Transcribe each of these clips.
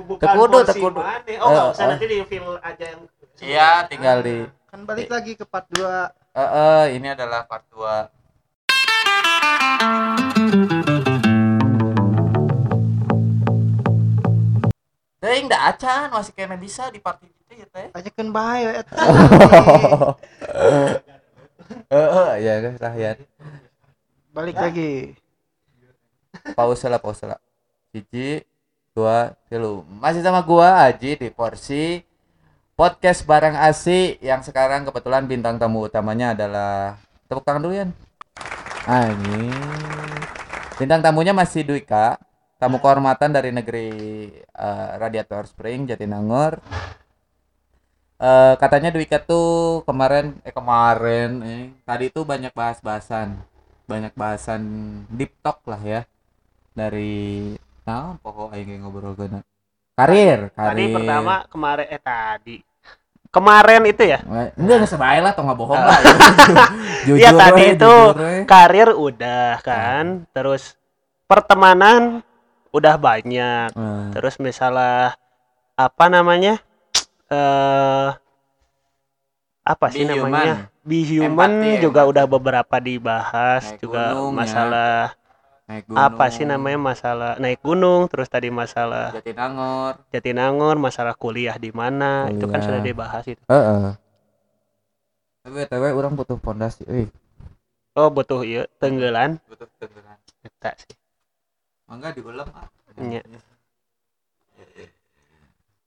Bukan Tekudu, porsi tekudu. mana. Oh, nggak Eh, usah eh. nanti di feel aja yang Iya, tinggal di Kan balik lagi ke part 2. Eh, eh, ini adalah part 2. Teuing da acan masih kena bisa di part itu ya teh. Ajakeun bae eta. Heeh, ya guys lah ya. Balik lagi. Pause lah, pause lah. Cici, dua, tilu. Masih sama gua Aji di porsi podcast barang asi yang sekarang kebetulan bintang tamu utamanya adalah tepuk tangan dulu Yan. Anjing. Bintang tamunya masih Dwika, tamu kehormatan dari negeri eh, Radiator Spring, Jatinangor. Eh, katanya Dwika tuh kemarin eh kemarin eh tadi tuh banyak bahas-bahasan banyak bahasan deep talk lah ya dari nah pokok aing ngobrol gana karir karir Tadi pertama kemarin eh tadi. Kemarin itu ya. Enggak enggak sebaik lah toh nggak bohong lah jujur Iya tadi we, itu we. karir udah kan. Terus pertemanan udah banyak. Eh, Terus misalnya apa namanya? Eh apa sih Be human. namanya? Be human Empati, juga empati. udah beberapa dibahas Naik juga gunung, ya. Naik apa gunung, sih namanya? Masalah naik gunung terus tadi masalah Jatinangor. Jatinangor masalah kuliah di mana? Itu kan Kuliah. sudah dibahas itu. Heeh. Tapi btw orang butuh pondasi euy. Oh butuh iya tenggelan. Butuh tenggelam eta sih. Mangga diulang ah. Nya.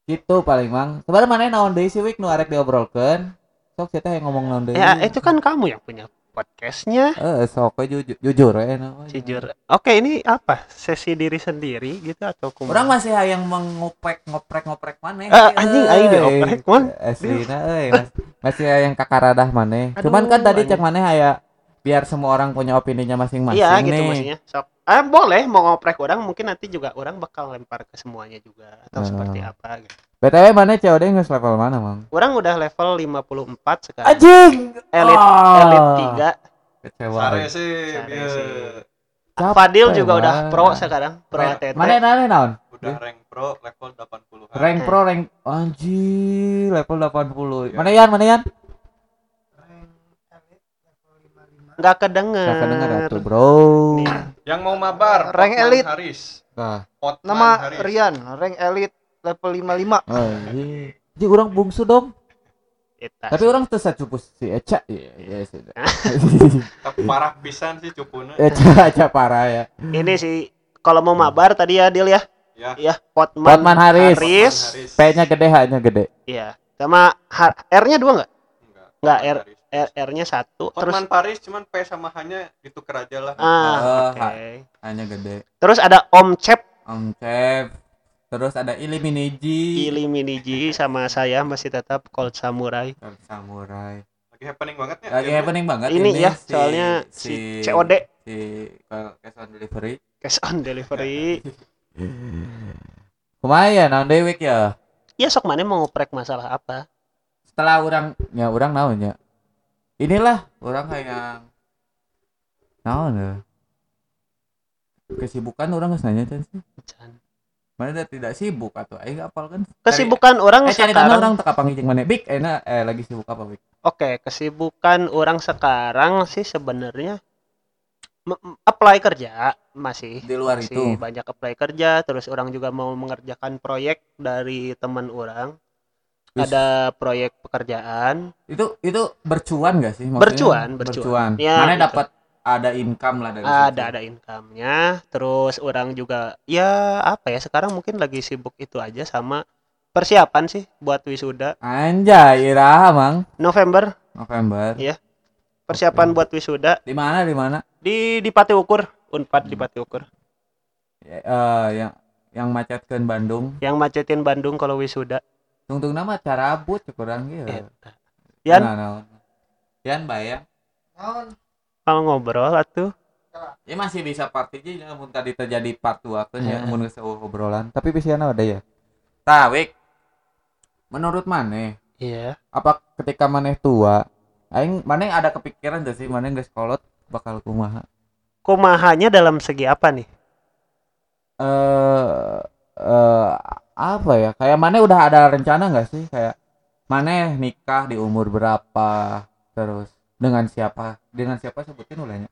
gitu paling mang. Sebenarnya mana naon deui sih wik nu arek diobrolkeun? Sok kita yang ngomong naon deui. Ya itu kan kamu yang punya podcastnya eh sok jujur jujur na. jujur oke ini apa sesi diri sendiri gitu atau kumaha? Orang masih hayang mengoprek ngoprek ngoprek mana? Eh, anjing, aing dioprek, Mon. Aslina euy, mas, masih hayang kakaradah mana? Cuman kan tadi cek mana hayang biar semua orang punya opininya masing-masing iya gitu nih. maksudnya sok boleh mau ngoprek orang mungkin nanti juga orang bakal lempar ke semuanya juga atau seperti apa gitu BTW mana COD nge level mana, Mang? orang udah level 54 sekarang Anjing. elit Ah. elit 3 Kecewa. Sare sih Sare sih. Fadil juga udah Bang. pro sekarang pro Mana- ATT Mana nane naon? udah rank pro level 80 Rank Hmm. pro rank anjir level 80. Iya. Mana Yan? Mana Yan? nggak kedenger Gak kedenger atuh, Bro. Nih. yang mau mabar Rank elit. Haris Nah, Nama Haris. Rian, rank elit level 55. anjir. Ji urang bungsu dong. Eta Tapi orang tuh sacupu si Eca. Iya, iya sudah. tapi parah pisan sih cupuna Eca Eca parah ya. ini sih kalau mau mabar tadi ya Dil ya ya ya Potman, Hotman Haris. Haris. Haris. P-nya gede, H-nya gede. iya sama R-nya dua nggak enggak Enggak, Hotman R-. R R-nya satu terus Hotman Paris cuman P sama H-nya ditukar aja lah ah Oh, oke H-nya gede. terus ada Om Cep Om Chef. Terus ada Iliminiji. Ili Miniji sama saya masih tetap Cold Samurai Samurai. lagi happening banget ya Lagi happening banget ini ya si- soalnya si, COD si uh, cash on delivery. cash on delivery Lumayan, naon deui week ya. ya sok mana mau ngoprek masalah apa Setelah orang ya orang naon ya. Inilah orang kayak naon ya. Kesibukan orang geus nanya sih. Mana tidak sibuk atau aing apal kan? kesibukan orang Eh cari sekarang orang teka panggil mana? Big enak eh lagi sibuk apa Big? Oke, kesibukan orang sekarang sih sebenarnya apply kerja masih Di luar masih itu. banyak apply kerja terus orang juga mau mengerjakan proyek dari teman orang Wis. ada proyek pekerjaan Itu itu bercuan gak sih? Bercuan, bercuan. Ya, Mana gitu. dapat ada income lah dari ada situ. ada income-nya terus orang juga ya apa ya sekarang mungkin lagi sibuk itu aja sama persiapan sih buat wisuda Anjay, iraha mang November November. Iya. persiapan buat wisuda Di mana di mana? di di Pati Ukur Unpad di Pati Ukur Ya, eh, yang yang macetkeun Bandung. yang macetin Bandung kalau wisuda Tungtung nama carabut kurang gitu. Eta. Yan Nah, nah. Yan bayang. Naon? Kalau ngobrol atuh Ya masih bisa partiji namun tadi terjadi part 2 kan ya mun obrolan. Tapi bisiana ada ya. Tah, Wik. Menurut maneh, iya apa ketika maneh tua, aing maneh ada kepikiran gak sih maneh geus kolot bakal kumaha? kumahanya dalam segi apa nih Eh eh apa ya kayak mana udah ada rencana nggak sih kayak mana nikah di umur berapa terus dengan siapa dengan siapa sebutin ulahnya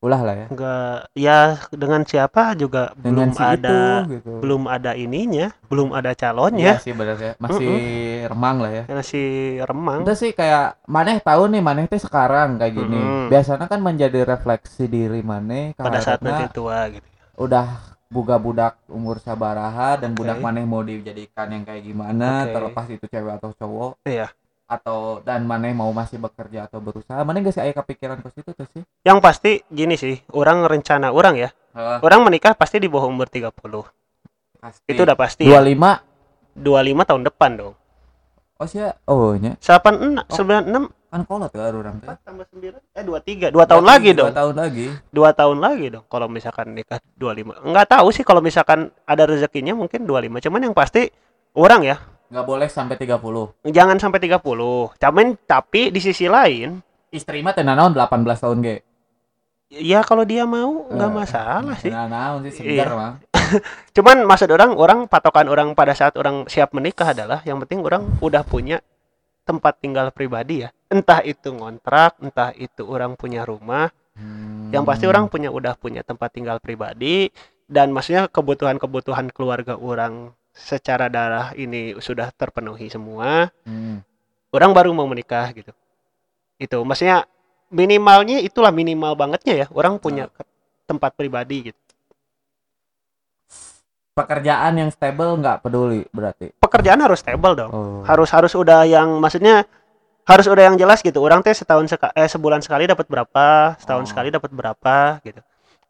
ulah lah ya Enggak ya dengan siapa juga dengan belum si ada itu gitu belum ada ininya, belum ada calonnya. sih bener ya masih remang lah ya Masih remang. itu sih kayak maneh tahu nih maneh teh sekarang kayak gini Mm-mm. biasanya kan menjadi refleksi diri maneh pada saat nanti tua gitu. udah buga budak umur sabaraha dan Oke. budak maneh mau dijadikan yang kayak gimana Oke. terlepas itu cewek atau cowok Iya. Atau dan maneh mau masih bekerja atau berusaha maneh gak sih aya kepikiran ke situ tuh sih Yang pasti gini sih, orang rencana orang ya. Orang menikah pasti di bawah umur 30. pasti Itu udah pasti. ya. 25 25 tahun depan dong. oh sih oh nya 86 Oh. 96 kan kolot ya orang teh 4 tambah 9 eh 23 2 tahun lagi Dua dong. tahun lagi 2 tahun lagi dong kalau misalkan nikah 25. Enggak tahu sih kalau misalkan ada rezekinya mungkin 25. Cuman yang pasti orang ya nggak boleh sampai 30 jangan sampai 30. Cuman tapi di sisi lain istri mah teh naon 18 tahun ge ya kalau dia mau nggak Eh, masalah sih. Naon sih segar Iya. mah Cuman maksud orang orang patokan orang pada saat orang siap menikah adalah yang penting orang udah punya tempat tinggal pribadi ya. Entah itu ngontrak, entah itu orang punya rumah, yang pasti Hmm. orang punya udah punya tempat tinggal pribadi dan maksudnya kebutuhan-kebutuhan keluarga orang secara darah ini sudah terpenuhi semua. Hmm. Orang baru mau menikah gitu. Itu maksudnya minimalnya itulah minimal bangetnya ya. Orang punya ke- tempat pribadi gitu. pekerjaan yang stable nggak peduli berarti Pekerjaan harus stable dong. oh. harus harus udah yang maksudnya harus udah yang jelas gitu orang teh setahun seka, eh sebulan sekali dapat berapa setahun Oh. sekali dapat berapa gitu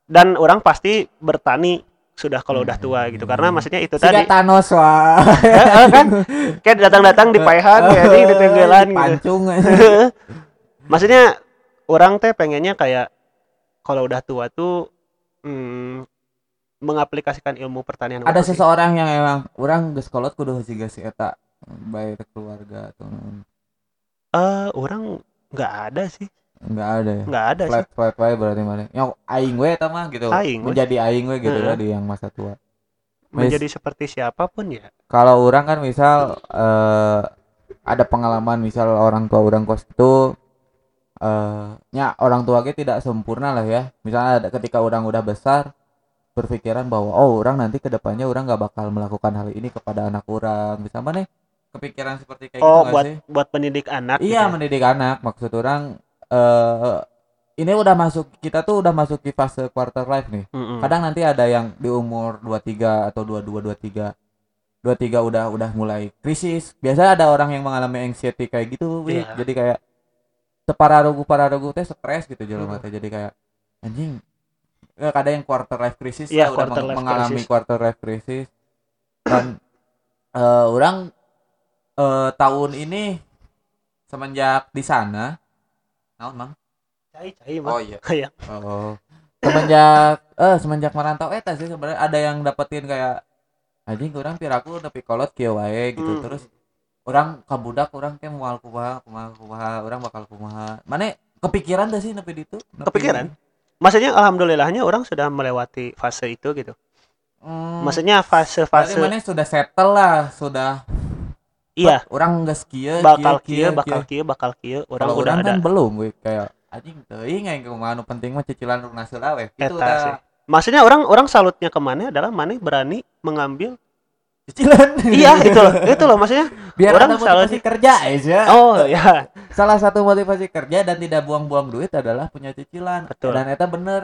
dan orang pasti bertani sudah kalau udah tua gitu. Karena maksudnya itu Siga tadi. Thanos wah Eh, kan? Kayak datang-datang di paehan ya di di tenggelan gitu. pancung maksudnya orang teh pengennya kayak kalau udah tua tuh hmm, mengaplikasikan ilmu pertanian ada sih. seseorang yang emang orang geus kolot kudu hiji si eta baik keluarga atau eh orang nggak ada sih nggak ada ya? Nggak ada sih flat flat berarti mana yang aing we eta mah gitu. Aing we. menjadi aing we gitu Heeh. lah di yang masa tua. Menjadi seperti siapa pun ya. Kalau orang kan misal eh ada pengalaman misal orang tua orang kos itu eh nya orang tua ge tidak sempurna lah ya. Misalnya ada ketika orang udah besar berpikiran bahwa oh orang nanti ke depannya orang nggak bakal melakukan hal ini kepada anak orang. Bisa mana kepikiran seperti kayak gitu oh nggak buat sih? buat pendidik anak iya gitu ya? mendidik anak. Maksud orang eh ini udah masuk kita tuh udah masuk di fase quarter life nih Mm-mm. kadang nanti ada yang di umur 23 atau 22 23 23 udah udah mulai krisis biasanya ada orang yang mengalami anxiety kayak gitu. Iya. jadi kayak separarugu pararugu teh stres gitu jelema Hmm. teh jadi kayak anjing ya, kadang yang quarter life crisis Iya, lah, udah meng- life mengalami crisis. quarter life crisis dan eh, orang eh, tahun ini semenjak di sana naon mang? Cai cai mah iya. Iya. Oh. Semenjak eh semenjak merantau eta sih sebenarnya ada yang dapetin kayak anjing kurang piraku tapi kolot kieu wae gitu. Hmm. terus orang kabudak orang teh moal kumaha kumaha kumaha orang bakal kumaha. Mana kepikiran dah sih nepi ditu? Nepi- Kepikiran? maksudnya alhamdulillahnya orang sudah melewati fase itu gitu? Hmm, maksudnya fase-fase mana sudah settle lah sudah iya. Orang geus kieu bakal kieu, kia bakal kia bakal kia orang kalau udah orang ada. kan belum we. kayak anjing teuing aing kumaha nu penting mah cicilan lunas heula we itu udah maksudnya orang orang salutnya ke mana adalah mana berani mengambil cicilan. Iya itu loh itu loh maksudnya. Biar Orang ada motivasi selalu- kerja aja. Oh ya salah satu motivasi kerja dan tidak buang-buang duit adalah punya cicilan. Betul. dan itu bener.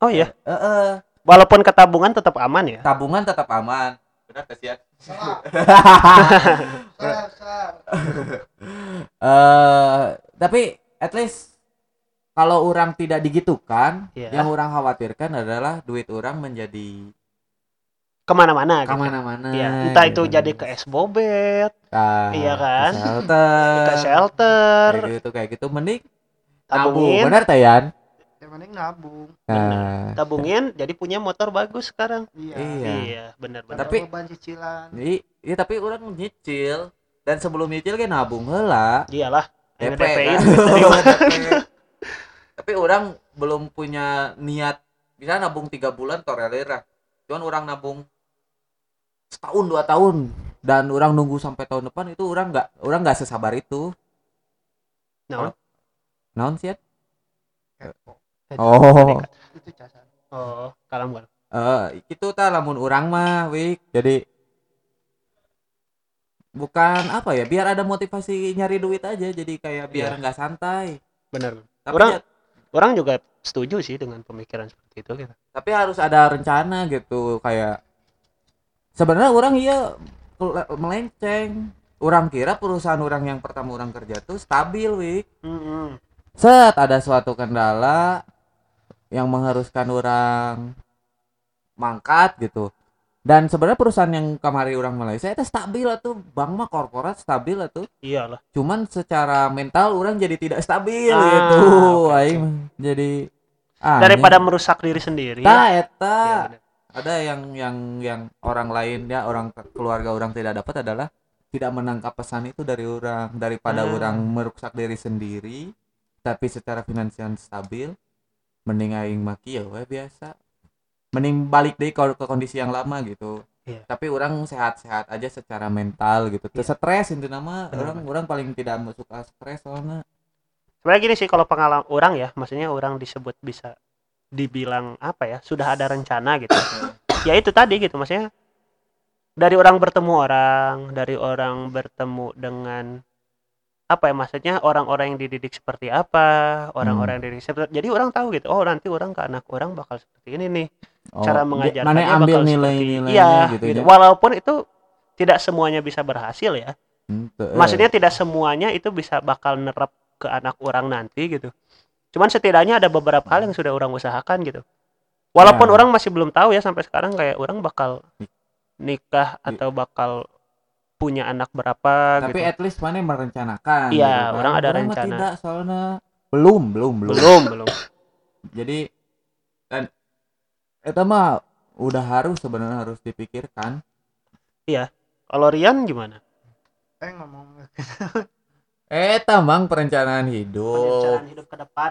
Oh ya Eh, eh, walaupun ketabungan tetap aman ya? Tabungan tetap aman. Benar kasihan Eh tapi at least kalau orang tidak digitukan Iya. yang orang khawatirkan adalah duit orang menjadi ke mana-mana gitu. ke mana-mana Iya, entah itu gitu. jadi ke es bobet Ah, iya kan? ke shelter ke shelter kayak gitu kayak gitu mending tabungin benar Tayan Penting nabung. nah tabungin jadi punya motor bagus sekarang Iya. Iya. iya benar-benar Pada Tapi- beban cicilan. Jadi, ya tapi orang nyicil dan sebelum nyicil kan nabung heula. iyalah DP? DP. tapi orang belum punya niat bisa nabung tiga bulan torelera. Cuman orang nabung setahun dua tahun dan orang nunggu sampai tahun depan itu orang nggak orang nggak sesabar itu Naon? naon sih? Kepo. Oh Itu casan. Oh, kalam kalam. eh itu ta lamun orang mah wik jadi bukan apa ya biar ada motivasi nyari duit aja jadi kayak biar Iya. nggak santai Bener. tapi Orang- ya- Orang juga setuju sih dengan pemikiran seperti itu gitu. tapi harus ada rencana gitu kayak sebenarnya orang iya melenceng orang kira perusahaan orang yang pertama orang kerja tuh stabil wik Mm-mm. set ada suatu kendala yang mengharuskan orang mangkat gitu dan sebenarnya perusahaan yang kemarin orang Malaysia itu stabil tuh bank mah korporat stabil tuh Iyalah. cuman secara mental orang jadi tidak stabil Ah, gitu aing mah. jadi aneh. Daripada merusak diri sendiri. Tah, ya. eta Iya, bener. ada yang yang yang orang lain ya orang keluarga orang tidak dapat adalah tidak menangkap pesan itu dari orang daripada Hmm. orang merusak diri sendiri tapi secara finansial stabil mending aing maki ya we biasa mending balik deh ke, ke kondisi yang lama gitu Iya. tapi orang sehat-sehat aja secara mental gitu Iya. stres itu nama Benar, orang orang paling tidak suka stres soalnya Sebenarnya gini sih kalau pengalaman orang ya, maksudnya orang disebut bisa dibilang apa ya, sudah ada rencana gitu. ya itu tadi gitu, maksudnya dari orang bertemu orang, dari orang bertemu dengan apa ya maksudnya orang-orang yang dididik seperti apa, orang-orang yang dididik seperti jadi orang tahu gitu. Oh, nanti orang ke anak orang bakal seperti ini nih. Cara Oh, mengajarkannya mana ambil bakal seperti nilai-nilainya iya, gitu, gitu. ya. Walaupun itu tidak semuanya bisa berhasil ya. Ente, eh. Maksudnya tidak semuanya itu bisa bakal nerap ke anak orang nanti gitu. Cuman setidaknya ada beberapa hal yang sudah orang usahakan gitu. Walaupun Ya. orang masih belum tahu ya sampai sekarang kayak orang bakal nikah atau bakal punya anak berapa tapi gitu. at least mana merencanakan Iya, gitu kan. orang ada mah rencana. tidak soalnya belum belum belum Belum, belum. jadi dan itu mah udah harus sebenarnya harus dipikirkan Kalau Rian gimana? Eh ngomong eh tamang perencanaan hidup Perencanaan hidup ke depan.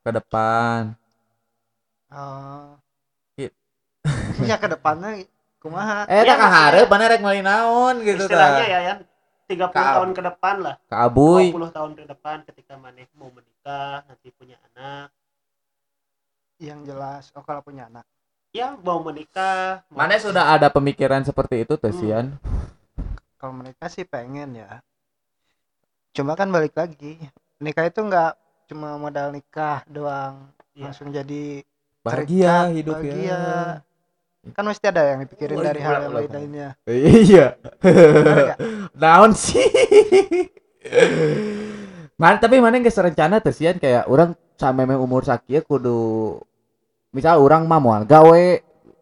ke depan Oh. Iya. ya ke depannya kumaha? eh Ya, tak kaharep maksudnya- mana rek meuli naon gitu Istilahnya ya ya 30 Ka- tahun ke depan lah. ka abuy 20 tahun ke depan ketika maneh mau menikah, nanti punya anak. Yang jelas. Oh kalau punya anak. Ya, mau menikah. mau- mana sudah ada pemikiran seperti itu tuh Hmm. Kalau menikah sih pengen ya. Cuma kan balik lagi. Nikah itu nggak cuma modal nikah doang. Iya. Langsung jadi bahagia terikat, hidup bahagia. ya kan mesti ada yang dipikirin Oh, dari hal yang lain lainnya. iya. Nggak? naon sih? Man, tapi mana geus rencana teh sian? Kayak orang sampai meh umur sakieu kudu misal orang mah moal gawe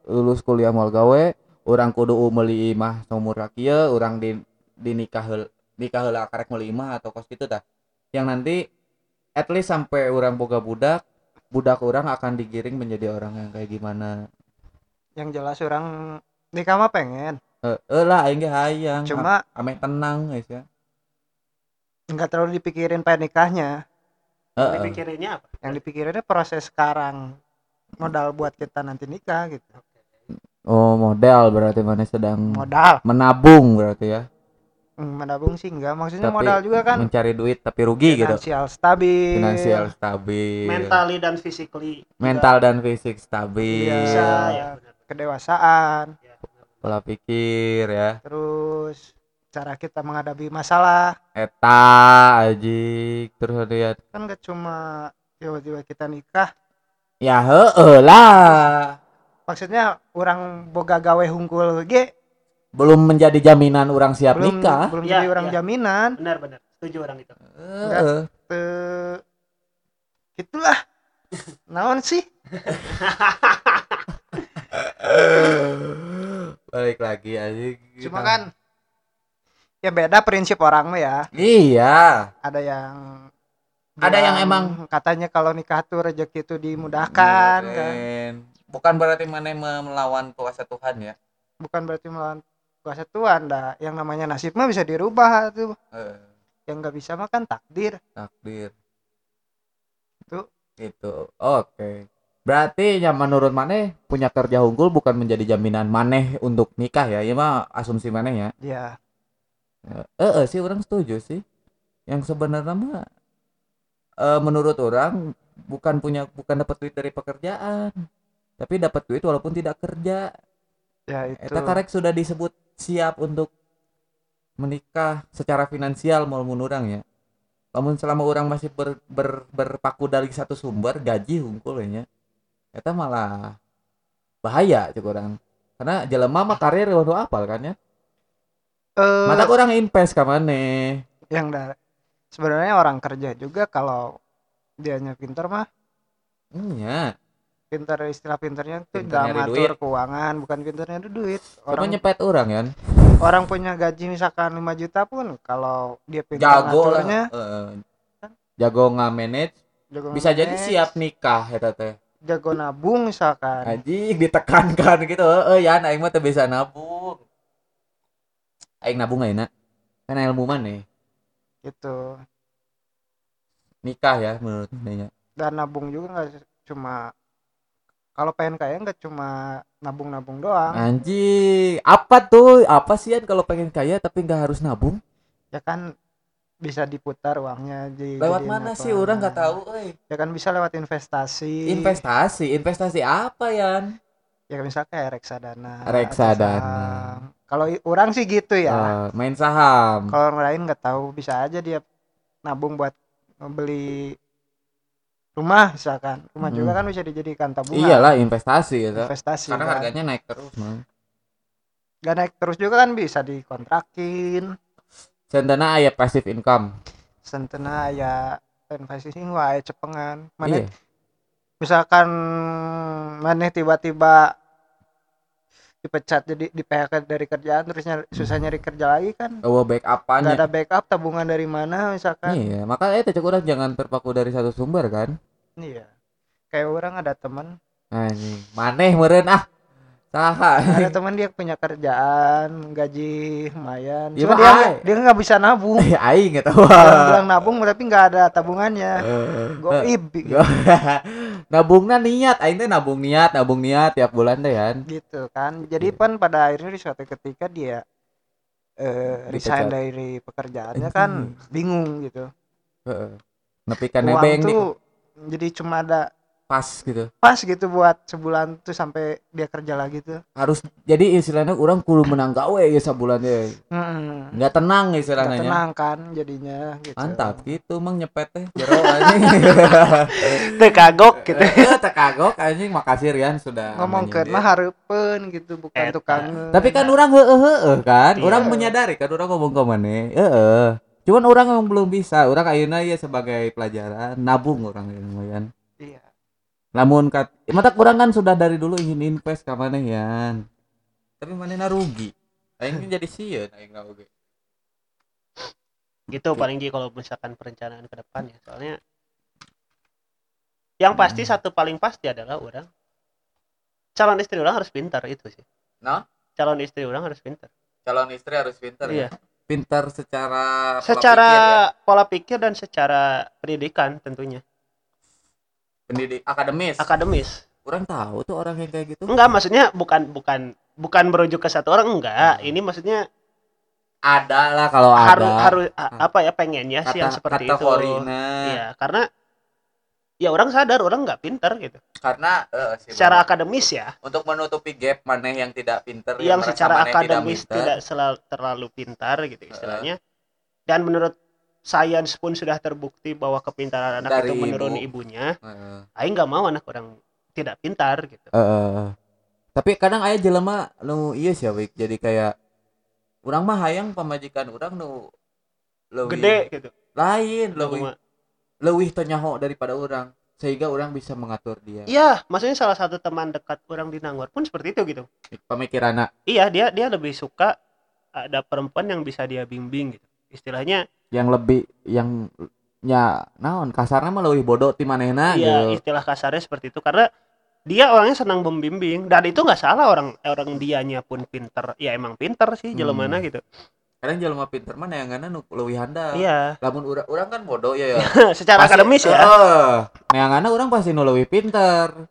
lulus kuliah moal gawe orang kudu meuli imah umur sakieu orang di di nikah nikah heula karek meuli imah atau kos gitu tah. Yang nanti at least sampai orang boga budak budak orang akan digiring menjadi orang yang kayak gimana Yang jelas orang nikah mah pengen. eh eh lah aing ge hayang Cuma ameh tenang guys ya nggak terlalu dipikirin pada nikahnya. Heeh. Dipikirinnya apa? Yang dipikirinnya proses sekarang. Modal buat kita nanti nikah gitu. Oh modal berarti mana sedang Modal. menabung berarti ya Hmm, menabung sih enggak. Maksudnya Tapi modal juga kan. mencari duit tapi rugi gitu Finansial stabil. finansial stabil Mentally dan physically. juga mental dan fisik stabil Iya. ya. Kedewasaan. pola pikir ya. Terus cara kita menghadapi masalah. Eta ajik. Terus lihat kan gak cuma tiba-tiba kita nikah. Ya heeh lah. Maksudnya orang boga gawe hungkul ge belum menjadi jaminan orang siap belum nikah. belum Ya, jadi orang ya. jaminan. Benar benar. Setuju orang itu. Heeh. eh itulah naon sih balik lagi ajik cuma kan ya beda prinsip orang mah ya. Iya. Ada yang Ada yang emang- katanya kalau nikah tuh rezeki itu dimudahkan kan? Keren. bukan berarti mana melawan kuasa Tuhan ya? Bukan berarti melawan kuasa Tuhan dah. Yang namanya nasib mah bisa dirubah tuh. Eh. yang nggak bisa mah kan takdir. Takdir. Itu. itu. Oke berarti ya menurut maneh punya kerja unggul bukan menjadi jaminan maneh untuk nikah ya? Ya mah asumsi maneh ya. Ya. Eh eh, sih orang setuju sih. Yang sebenarnya mah eh, menurut orang bukan punya bukan dapat duit dari pekerjaan. Tapi dapat duit walaupun tidak kerja. Ya itu. Eta karek sudah disebut siap untuk menikah secara finansial mau orang ya. Namun selama orang masih ber, ber- berpaku dari satu sumber gaji hungkul ya. Eta malah bahaya cek orang. Karena jelema mah karir waduh apal kan ya. Eh, Mata orang invest ka maneh. yang sebenarnya orang kerja juga kalau dianya pinter mah Iya. pinter istilah pinternya tuh Pinter ngatur keuangan bukan pinter nyari duit Orang orang nyepet orang kan. orang punya gaji misalkan 5 juta pun kalau dia pinter Jago lah. Heeh. jago nggak-manage jago bisa jadi manage, siap nikah eta teh. Jago nabung misalkan Anjing ditekankan gitu. Heeh ya aing mah bisa nabung. Aing nabung ayeuna. Kan ilmu mana gitu Nikah ya menurut saya. dan nabung juga nggak cuma kalau pengen kaya nggak cuma nabung-nabung doang Anjing, apa tuh? Apa sih Yan kalau pengen kaya tapi nggak harus nabung? ya kan bisa diputar uangnya di Lewat mana apa. sih? Orang nggak tahu, euy. ya kan bisa lewat investasi Investasi, investasi apa Yan? ya misal kayak reksadana Reksadana. kalau orang sih gitu ya Eh, main saham. kalau orang lain nggak tahu bisa aja dia nabung buat beli rumah misalkan rumah juga Hmm. kan bisa dijadikan tabungan Iyalah investasi gitu. investasi Karena kan. harganya naik terus, man. Gak naik terus juga kan bisa dikontrakin Sentana aya passive income. sentena ya investasi wae cepengan mana Iya. misalkan mana tiba-tiba dipecat jadi di PHK dari kerjaan terus nyari- susah nyari kerja lagi kan Oh, backupannya. nggak ada backup tabungan dari mana misalkan Iya, makanya itu orang jangan terpaku dari satu sumber kan. iya kayak orang ada teman Anjing, maneh meureun ah. Saha. ada teman dia punya kerjaan gaji lumayan Iya, cuma mah dia ai. dia nggak bisa nabung Eh, aing nggak tahu. bilang, nabung tapi nggak ada tabungannya Eh, goib nabungnya niat, aing teh nabung niat, nabung niat tiap bulan teh kan. gitu kan jadi Iya. pan pada akhirnya di suatu ketika dia eh resign dari pekerjaannya kan bingung gitu Heeh. Nepi uang nebeng nih tuh jadi cuma ada pas gitu. pas gitu buat sebulan tuh sampai dia kerja lagi tuh Harus jadi istilahnya orang kudu menang gawe ya sabulan teh. hmm. Enggak tenang Nggak istilahnya. tenang kan jadinya gitu Mantap gitu emang nyepet teh jero anjing. Teu kagok gitu. Eh, teu kagok anjing makasih Rian sudah ngomong ke mah gitu bukan Eta. tukang Tapi kan orang heeh heeh kan, Iya. orang menyadari kan orang ngomong ke mana, heeh. Cuman orang yang belum bisa, orang ayeuna ya sebagai pelajaran nabung orang yang lumayan. iya Namun kat, mata orang kan sudah dari dulu ingin invest ke mana yan. Tapi mana rugi. Aing jadi sieun aing nggak oge. gitu paling Ji kalau misalkan perencanaan ke depan ya soalnya yang pasti Hmm. satu paling pasti adalah orang calon istri orang harus pintar itu sih Nah, calon istri orang harus pintar calon istri harus pintar iya ya. Pintar secara pola secara pikir ya. pola pikir dan secara pendidikan tentunya pendidik akademis. akademis orang tahu tuh orang yang kayak gitu. enggak maksudnya bukan bukan bukan merujuk ke satu orang enggak Hmm. ini maksudnya Ada lah kalau harus ada. harus a- apa ya pengennya sih yang seperti itu Korina. iya karena ya orang sadar orang nggak pintar gitu Karena eh, sih, secara akademis ya untuk menutupi gap mana yang tidak pinter yang merasa secara akademis pinter. tidak, selalu terlalu pintar gitu istilahnya dan menurut sains pun sudah terbukti bahwa kepintaran anak Dari itu menurun ibu. ibunya. Heeh. aing nggak mau anak orang tidak pintar gitu. Eh, tapi kadang aya jelema nu iya sih Wik. jadi kayak orang mah hayang pamajikan orang nu leuwih gede gitu. lain Lu leuwih mah- leuwih teu nyaho daripada orang sehingga orang bisa mengatur dia. Iya maksudnya salah satu teman dekat orang di Nangor pun seperti itu gitu. Pemikiranna iya dia dia lebih suka ada perempuan yang bisa dia bimbing gitu istilahnya yang lebih yang nya naon kasarnya mah leuwih bodoh ti manehna iya gitu istilah kasarnya seperti itu karena dia orangnya senang membimbing dan itu nggak salah orang orang dianya pun pinter ya emang pinter sih Hmm. jelemana gitu kadang jelema pinter mah neanganna nu leuwih handal iya lamun urang urang kan bodoh ya ya secara Pasti- akademis ya Heeh. neanganna urang pasti nu leuwih pinter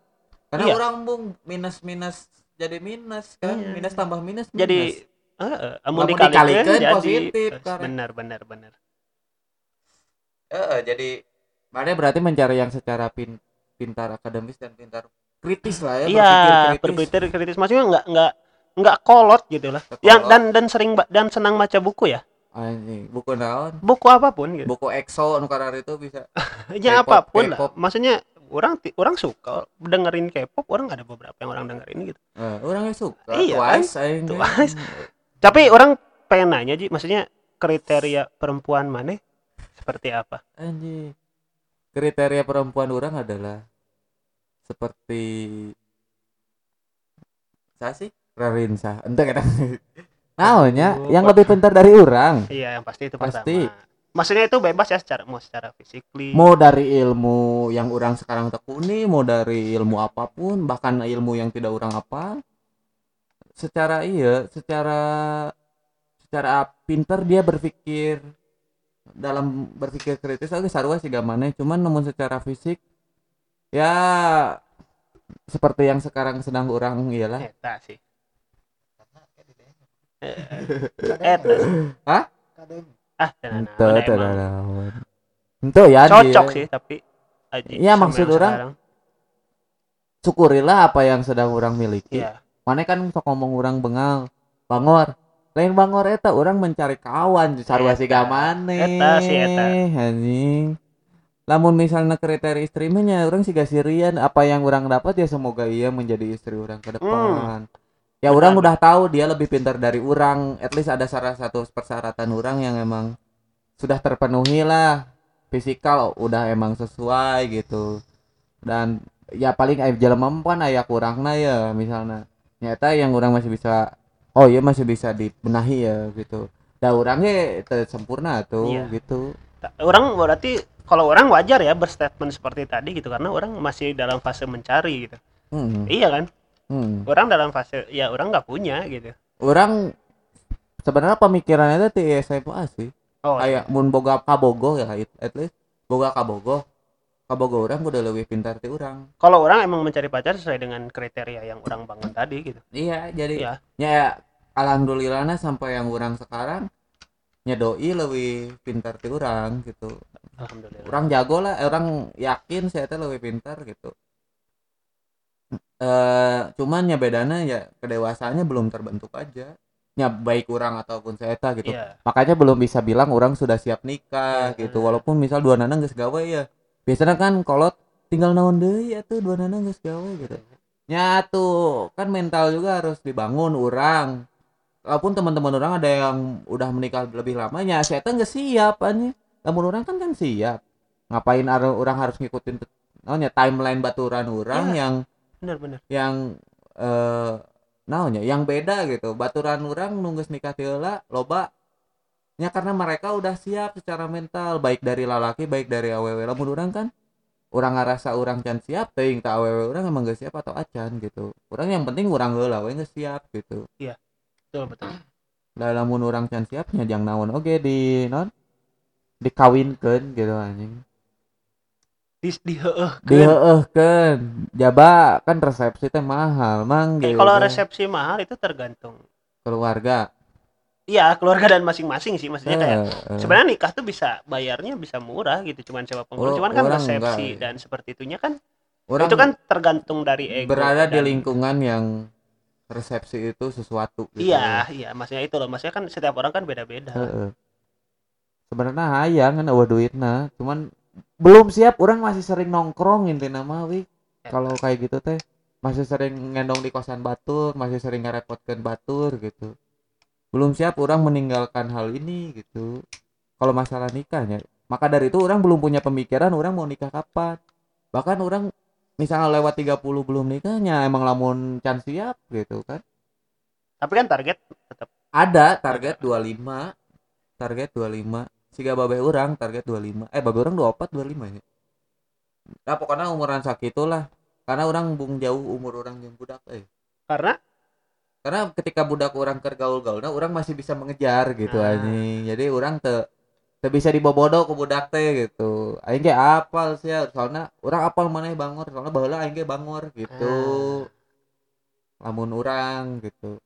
karena Iya. orang bung minus minus jadi minus kan Iya. minus tambah minus jadi heeh amun Lamun dikalikan dikalikan jadi positif, eh, benar benar benar. Heeh, jadi mana berarti mencari yang secara pin, pintar akademis dan pintar kritis lah ya iya berpikir kritis. kritis. Maksudnya nggak nggak nggak kolot gitu lah. Nggak yang kolot. dan dan sering dan senang baca buku ya? Anjing, buku naon? Buku apa pun gitu. Buku EXO nu karar itu bisa. Ya apa pun lah. Maksudnya orang orang suka dengerin K-pop orang ada beberapa yang orang dengerin gitu. Eh, orangnya suka Iya, twice aing teh. Twice. tapi orang pengen nanya Ji. Maksudnya kriteria perempuan mana seperti apa? Anjing. Kriteria perempuan orang adalah seperti saya sih Rarinsa ente kan Naonnya Aduh, yang lebih pintar dari orang. Iya yang pasti itu Pasti. pertama. Maksudnya itu bebas ya secara mau secara physically mau dari ilmu yang orang sekarang tekuni mau dari ilmu apa pun bahkan ilmu yang tidak orang apa secara iya secara secara pinter dia berpikir dalam berpikir kritis. Oke sarua sih mana cuman namun secara fisik ya seperti yang sekarang sedang orang iyalah. Eta sih. Eta kadang ah tenang, emang. ente ya cocok dia. sih tapi aji Iya, maksud orang, syukurilah apa yang sedang orang miliki. Iya mana kan sok ngomong orang bengal bangor lain bangor eta orang mencari kawan sarua Eta. siga maneh Eta sih, eta. anjing. Lamun misalnya kriteria istrinya orang siga sirian apa yang orang dapat ya semoga ia menjadi istri orang ke depan. Ya orang udah tahu dia lebih pintar dari orang at least ada salah satu persyaratan orang yang emang sudah terpenuhi lah fisikal udah emang sesuai gitu. Dan ya paling aib jelema mah kan aya kurangna ya misalnya nyata yang orang masih bisa oh iya masih bisa dibenahi ya gitu. Da orangnya sempurna tuh Iya. gitu. Orang berarti kalau orang wajar ya berstatement seperti tadi gitu karena orang masih dalam fase mencari gitu. Hmm. iya kan? Hmm. orang dalam fase ya orang nggak punya gitu. Orang sebenarnya pemikirannya itu di SMA sih. Oh kayak mun boga kabogo ya at least. Boga kabogo kabogo orang udah lebih pintar ti orang. Kalau orang emang mencari pacar sesuai dengan kriteria yang orang bangun tadi gitu. Iya jadi Iya. ya alhamdulillahnya sampai yang orang sekarang nyedoi lebih pintar ti orang gitu. Alhamdulillah. Orang jago lah eh, orang yakin saya teh lebih pintar gitu. Eh cuman ya bedanya ya kedewasaannya belum terbentuk aja. Ya baik orang ataupun saya gitu. Iya. Makanya belum bisa bilang orang sudah siap nikah Heeh. gitu. walaupun misal dua nana geus gawe ya biasanya kan kolot tinggal naon deui ya tuh dua nana geus gawe gitu. Nyatu kan mental juga harus dibangun orang walaupun teman-teman orang ada yang udah menikah lebih lamanya saya tuh nggak siap aja namun orang kan kan siap. Ngapain orang harus ngikutin naonnya timeline baturan orang Iya. yang benar-benar yang eh naonnya yang beda gitu. Baturan orang nunggu nikah heula loba nya karena mereka udah siap secara mental baik dari lalaki baik dari awewe lamun orang kan orang ngerasa orang can siap teuing tak awewe orang emang gak siap atau acan gitu. Orang yang penting orang heula we geus siap gitu. Betul betul. Lah lamun orang can siapnya jangan naon oke di non dikawinkeun gitu anjing. Di di heeh diheueuhkeun jaba kan resepsi teh mahal mang Eh, gitu. kalau resepsi mahal itu tergantung keluarga iya keluarga dan masing-masing sih maksudnya kayak Eh, eh. sebenarnya nikah tuh bisa bayarnya bisa murah gitu cuman sewa penghulu Oh, cuman kan resepsi enggak. dan seperti itunya kan orang itu kan tergantung dari ego berada di lingkungan yang resepsi itu sesuatu gitu iya iya maksudnya itu loh maksudnya kan setiap orang kan beda-beda Heeh. sebenarnya hayang kan eueuh duitna cuman belum siap orang masih sering nongkrong intinya mah wi kalau kayak gitu teh masih sering ngendong di kosan batur masih sering ngerepotkan batur gitu belum siap orang meninggalkan hal ini gitu. Kalau masalah nikahnya maka dari itu orang belum punya pemikiran orang mau nikah kapan. Bahkan orang misalnya lewat 30 belum nikahnya emang lamun can siap gitu kan. Tapi kan target tetap ada target 25 target 25 siga babe orang target 25 eh babe orang 24 25 ya? Nah pokoknya umuran sakitu lah karena orang bung jauh umur orang yang budak eh. Karena karena ketika budak orang kergaul gaul nah orang masih bisa mengejar gitu Ah. anjing. Jadi orang te teu bisa dibobodo ku budak teh gitu. Aing ge apal sih soalnya orang apal maneh bangor. Soalnya baheula aing ge bangor gitu. Lamun orang gitu.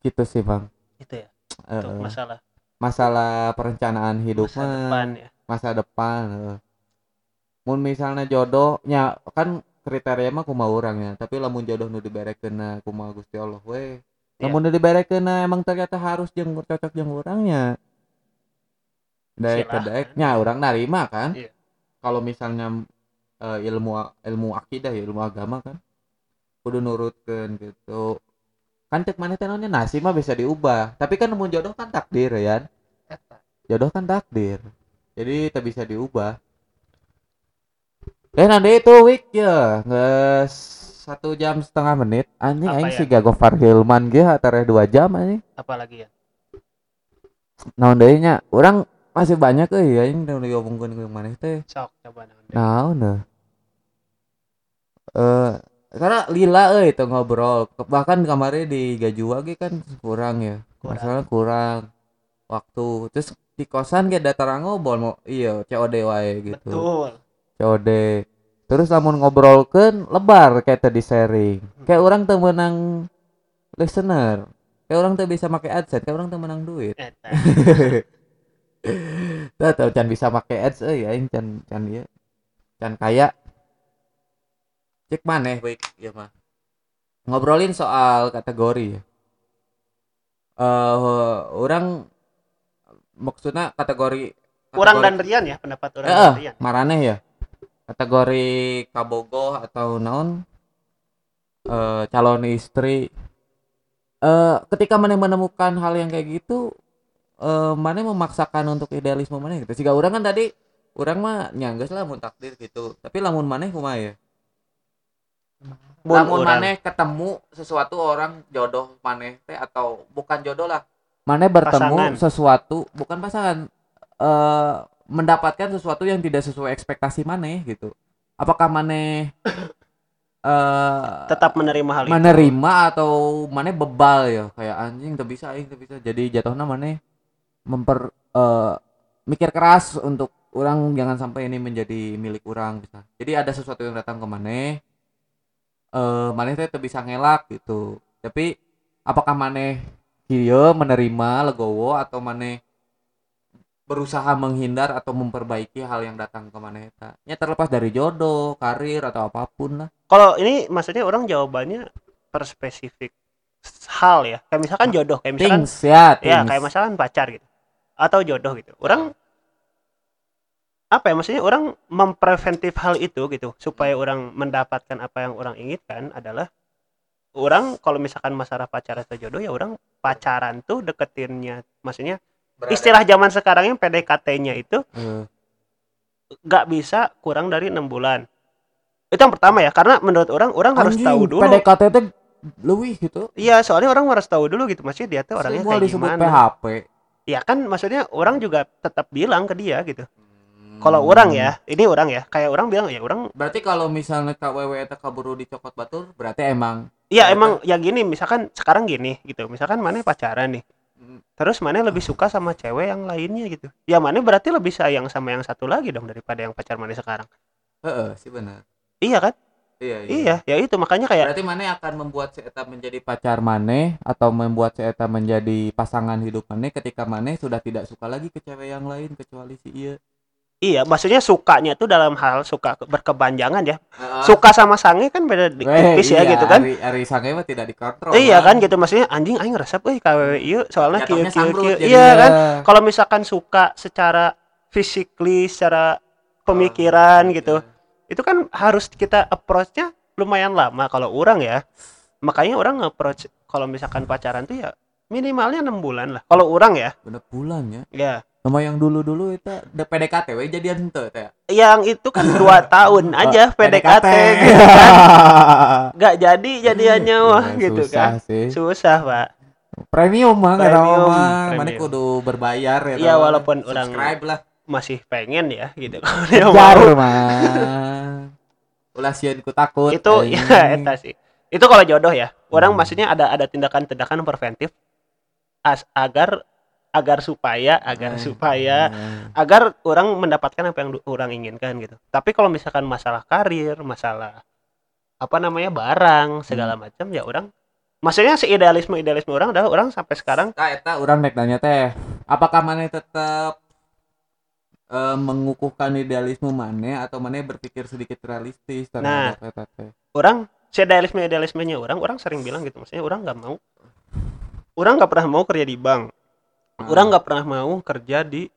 Gitu sih bang. Itu ya? Eh, untuk eh. masalah. Masalah perencanaan hidup masa mah, depan ya. Masa depan eh. mun misalnya jodohnya kan kriteria mah kumaha urang ya. Tapi lamun jodoh nu diberekeun kumaha Gusti Allah we Iya. lamun nu diberekeun emang ternyata harus jeung cocok jeung urangnya daek Silahkan. daeknya urang narima kan. Iya. kalau misalnya eh, ilmu ilmu akidah ilmu agama kan kudu nurutkeun gitu. Kan cek mana teh naonnya nasib mah bisa diubah. Tapi kan mun jodoh kan takdir ya. Jodoh kan takdir. Jadi tak bisa diubah eh nanti itu week ya nggak satu jam setengah menit. Anjing aing ya? si Gagofar Hilman ge antara dua jam anjing. Apalagi ya? Naon deui nya orang masih banyak euy aing udah diomongkeun ke maneh teh. Sok coba nanti naon deh eh karena lila euy itu ngobrol. Bahkan kemarin di Gajua ge kan kurang ya. Kurang. masalah kurang waktu. Terus di kosan kayak dataran ngobrol mau iya COD wae gitu. Betul COD terus lamun ngobrolkeun lebar kayak tadi sharing kayak orang tuh menang listener. Kayak orang tuh bisa pakai adsense kayak orang tuh menang duit. Eta. Tuh tuh can bisa pakai ads euy aing can can ieu can kaya. Cek maneh. Baik ya mah. Ngobrolin soal kategori. Ya eh orang maksudnya kategori Kurang dan kategori- Rian ya pendapat orang Eh, dan Rian. maraneh ya kategori kabogoh atau naon eh calon istri. Eh ketika mana menemukan hal yang kayak gitu eh mana memaksakan untuk idealisme mana gitu. Sehingga orang kan tadi orang mah nyangges lah mun takdir gitu. Tapi lamun maneh kumaha ya? Mun lamun maneh ketemu sesuatu orang jodoh maneh teh atau bukan jodoh lah. Maneh bertemu Pasangan. sesuatu bukan pasangan. Eh mendapatkan sesuatu yang tidak sesuai ekspektasi maneh gitu. Apakah maneh eh tetap menerima hal itu? menerima atau maneh bebal ya? Kayak anjing tuh bisa aing tuh bisa. Jadi jatuhnya maneh memper eh, mikir keras untuk orang jangan sampai ini menjadi milik orang bisa jadi ada sesuatu yang datang ke maneh eh maneh teh bisa ngelak gitu. Tapi apakah maneh kieu menerima legowo atau maneh berusaha menghindar atau memperbaiki hal yang datang ke maneh eta nya terlepas dari jodoh karir atau apa pun lah. Kalau ini maksudnya orang jawabannya per spesifik hal ya. Kayak misalkan jodoh kayak misalkan things ya ya things. kayak misalkan pacar gitu. Atau jodoh gitu. Orang apa ya maksudnya orang mempreventif hal itu gitu supaya orang mendapatkan apa yang orang inginkan adalah orang kalau misalkan masalah pacar atau jodoh ya orang pacaran tuh deketinnya maksudnya Berada- istilah zaman sekarang yang PDKT-nya itu Eh, nggak bisa kurang dari enam bulan. Itu yang pertama ya karena menurut orang orang harus anjing, tahu dulu. PDKT teh lebih gitu. Iya soalnya orang harus tahu dulu gitu. Maksudnya dia tuh orangnya semua kayak disebut gimana. PHP ya kan maksudnya orang juga tetap bilang ke dia gitu. Hmm. kalau orang ya ini orang ya kayak orang bilang ya orang berarti kalau misalnya KWW eta kaburu dicokot batur berarti emang Iya emang ya gini misalkan sekarang gini gitu. Misalkan mana pacaran nih. Hmm. Terus mana lebih suka sama cewek yang lainnya gitu. Ya mana berarti lebih sayang sama yang satu lagi dong daripada yang pacar mana sekarang. Heeh sih benar. Iya kan? Iya iya. Ya itu. Makanya kayak berarti mana akan membuat si eta menjadi pacar maneh atau membuat si eta menjadi pasangan hidup maneh ketika maneh sudah tidak suka lagi ke cewek yang lain kecuali si iya iya maksudnya sukanya tuh dalam hal suka ke- berkepanjangan ya. Heeh. suka sama sange kan beda tipis ya iya, gitu kan. Ari, Ari sange mah tidak dikontrol iya Bang. kan gitu maksudnya anjing aing resep euy KWW ieu soalnya kieu Jatuhnya kieu kieu. iya kan? Kalau misalkan suka secara physically secara pemikiran Oh, gitu iya. itu kan harus kita approach-nya lumayan lama kalau orang ya. Makanya orang approach kalau misalkan pacaran tuh ya minimalnya enam bulan lah kalau orang ya. Bener bulan ya? Ya sama yang dulu-dulu itu udah PDKT we jadian henteu teh yang itu kan dua tahun aja Oh, PDKT gitu kan nggak jadi jadiannya wah Ya, gitu susah kan sih. susah pak Premium mah nggak tahu mah. Mana kudu berbayar ya. Iya, walaupun orang- subscribe lah. masih pengen ya gitu dia mau mah. Ulah sieun ku takut. itu ya eta sih itu kalau jodoh ya orang Hmm. maksudnya ada ada tindakan-tindakan preventif as agar agar supaya agar Eh, supaya eh. agar orang mendapatkan apa yang orang inginkan gitu. Tapi kalau misalkan masalah karir, masalah apa namanya barang segala Hmm. macam ya orang maksudnya si idealisme idealisme orang adalah orang sampai sekarang Nah, eta orang mek nanya teh, apakah mana tetap eh, mengukuhkan idealisme mana atau mana berpikir sedikit realistis terhadap eta teh? orang si idealisme idealismenya orang orang sering bilang gitu maksudnya orang nggak mau orang nggak pernah mau kerja di bank Orang nggak pernah mau kerja di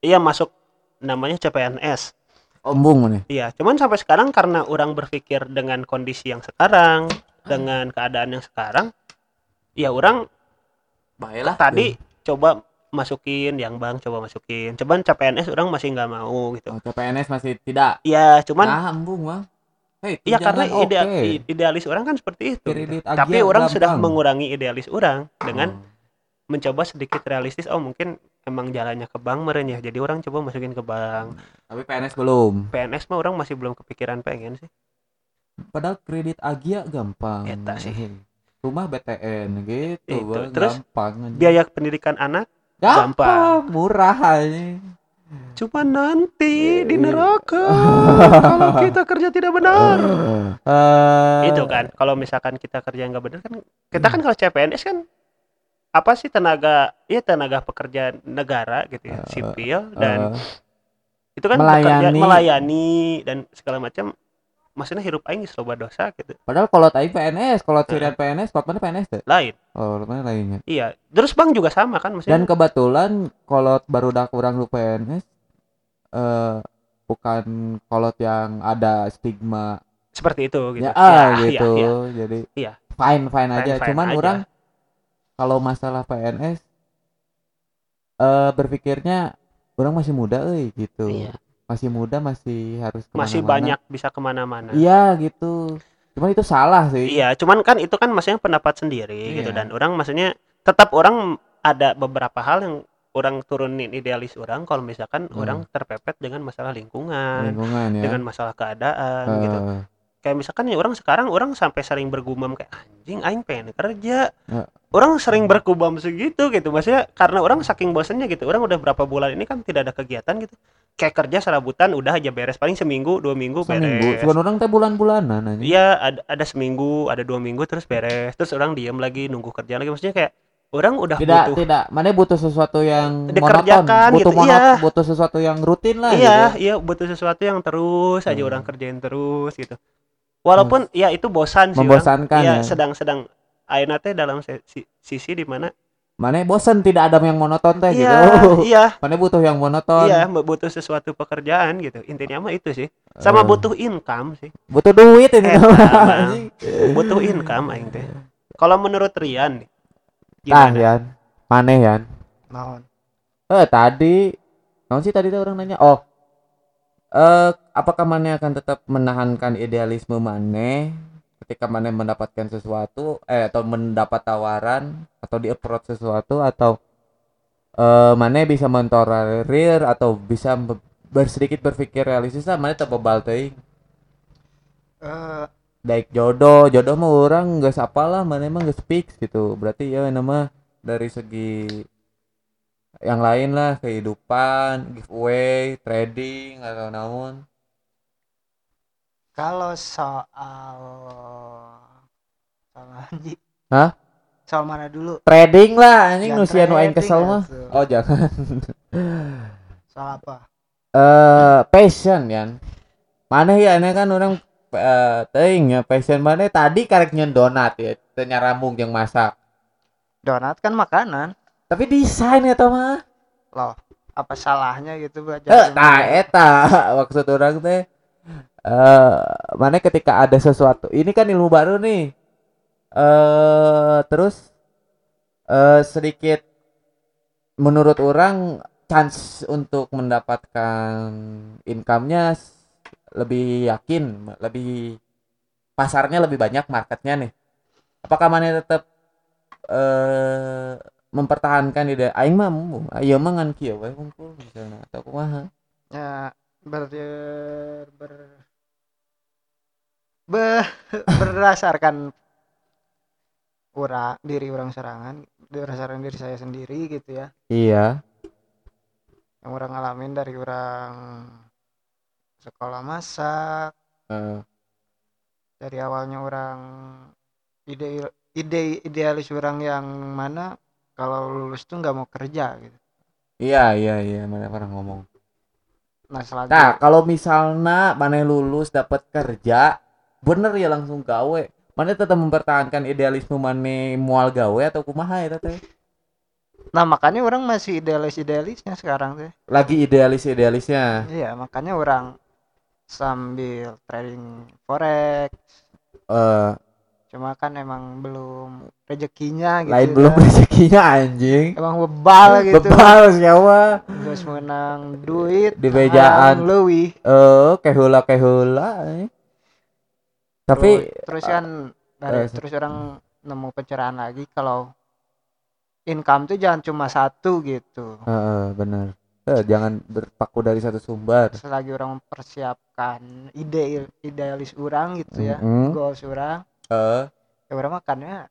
iya masuk namanya CPNS ombung mana? iya cuman sampai sekarang karena orang berpikir dengan kondisi yang sekarang dengan keadaan yang sekarang ya orang Baiklah. tadi coba masukin yang bank coba masukin cuman CPNS orang masih nggak mau gitu Oh, CPNS masih tidak. ya cuman Nah, embung bang. Hei, Iya karena i- idealis orang kan seperti itu. Gitu. Tapi orang sudah mengurangi idealis orang dengan Oh. Mencoba sedikit realistis. Oh mungkin emang jalannya ke bank meren ya. Jadi orang coba masukin ke bank. Tapi PNS belum. PNS mah orang masih belum kepikiran pengen sih. Padahal kredit agia gampang. Eta sih. Rumah BTN gitu, Itu. Bang. Terus gampang. aja. Biaya pendidikan anak gampang, gampang. murah aja. cuma nanti di Iya. neraka kalau kita kerja tidak benar. Eh, Itu kan. Kalau misalkan kita kerja nggak benar kan kita kan kalau CPNS kan apa sih tenaga ya tenaga pekerja negara gitu ya, sipil dan eh, itu kan Melayani. melayani dan segala macam maksudnya hirup aing geus loba dosa gitu padahal kalau tadi PNS, kalau cirian PNS, mana PNS tuh? lain Oh, mana lainnya? iya terus bang juga sama kan maksudnya Dan kebetulan kalau baru dak kurang lu PNS eh bukan kolot yang ada stigma seperti itu gitu ya, ah, Ya, gitu. iya, iya. Jadi Iya. fine fine aja. Fine-fine Cuman aja. orang kalau masalah PNS eh berpikirnya orang masih muda euy gitu. Iya. Masih muda masih harus masih ke mana-mana. banyak bisa ke mana-mana Iya gitu. Cuman itu salah sih. iya cuman kan itu kan maksudnya pendapat sendiri gitu Iya. dan orang maksudnya tetap orang ada beberapa hal yang orang turunin idealis orang kalau misalkan Hmm. orang terpepet dengan masalah lingkungan Lingkungan ya. dengan masalah keadaan gitu Eh, kayak misalkan ya orang sekarang orang sampai sering bergumam kayak anjing aing pengen kerja Ya. orang sering bergumam segitu gitu maksudnya karena orang saking bosennya gitu orang udah berapa bulan ini kan tidak ada kegiatan gitu kayak kerja serabutan udah aja beres paling seminggu dua minggu seminggu. beres Cuman orang teh bulan-bulanan aja. iya ada, ada seminggu ada dua minggu terus beres terus orang diem lagi nunggu kerja lagi maksudnya kayak orang udah tidak butuh tidak mana butuh sesuatu yang Dikerjakan monoton butuh gitu, monot- iya. butuh sesuatu yang rutin lah iya gitu. iya butuh sesuatu yang terus aja Hmm. orang kerjain terus gitu walaupun ya itu bosan sih membosankan Iya, ya. sedang-sedang Aina teh dalam se- si- sisi di mana? Mana bosan tidak ada yang monoton teh iya gitu. iya. Mana butuh yang monoton. Iya bu- butuh sesuatu pekerjaan gitu. Intinya mah itu sih. Sama Eh, butuh income sih. Butuh duit ini Eh, butuh income aing teh. Kalau menurut Rian gimana? Yan mana Yan Naon? eh tadi naon sih tadi tuh orang nanya? Oh eh apakah mana akan tetap menahankan idealisme mana ketika mana mendapatkan sesuatu eh atau mendapat tawaran atau di approach sesuatu atau eh mana bisa mentolerir atau bisa be- bersedikit berpikir realistis lah mana tetap bebal teuing? Eh, daik jodoh jodoh mah orang nggak siapa lah mana emang nggak speak gitu. Berarti ya nama dari segi yang lain lah kehidupan giveaway trading atau namun kalau soal soal. Hah? Soal mana dulu? trading lah anjing Jangan nu sia nu aing trading kesel mah atuh. oh jangan Soal apa? eh passion ya mana ya ini kan orang eh teuing ya passion mana tadi karek nyen donat ya teu nyarambung jeung masak Donat kan makanan. Tapi desain ya mah Loh, apa salahnya gitu Eh, belajar? nah eta maksud orang teh. Eh mana ketika ada sesuatu ini kan ilmu baru nih. Eh terus eh sedikit menurut orang chance untuk mendapatkan income-nya lebih yakin lebih pasarnya lebih banyak marketnya nih. Apakah mana tetap eh mempertahankan ide aing mah mu- ayeuna mah ngan kieu we hungkul misalnya atau kumaha. Ya, ber, ber, be- berdasarkan orang diri orang serangan berdasarkan diri saya sendiri gitu ya. Iya. Yang orang ngalamin dari orang sekolah masak Eh, dari awalnya orang ide ide idealis orang yang mana kalau lulus tuh nggak mau kerja gitu. Iya iya iya mana pernah ngomong. Nah selagi nah kalau misalnya mana lulus dapat kerja bener ya langsung gawe. Mana tetap mempertahankan idealisme mana mual gawe atau kumaha ya teh? Nah makanya orang masih idealis idealisnya sekarang tuh lagi idealis idealisnya iya makanya orang sambil trading forex. Eh cuma kan emang belum rezekinya gitu lain ya. belum rezekinya anjing. Emang bebal gitu. Bebal siapa? Terus menang duit Di bejaan. leuwih eh kehula kehula eh. tapi terus, terus kan dari eh, terus. orang nemu pencerahan lagi kalau income tuh jangan cuma satu gitu. Eh, eh, bener. Eh, jangan berpaku dari satu sumber. Selagi orang mempersiapkan ide idealis orang gitu ya Mm-mm. goals orang eh ya makannya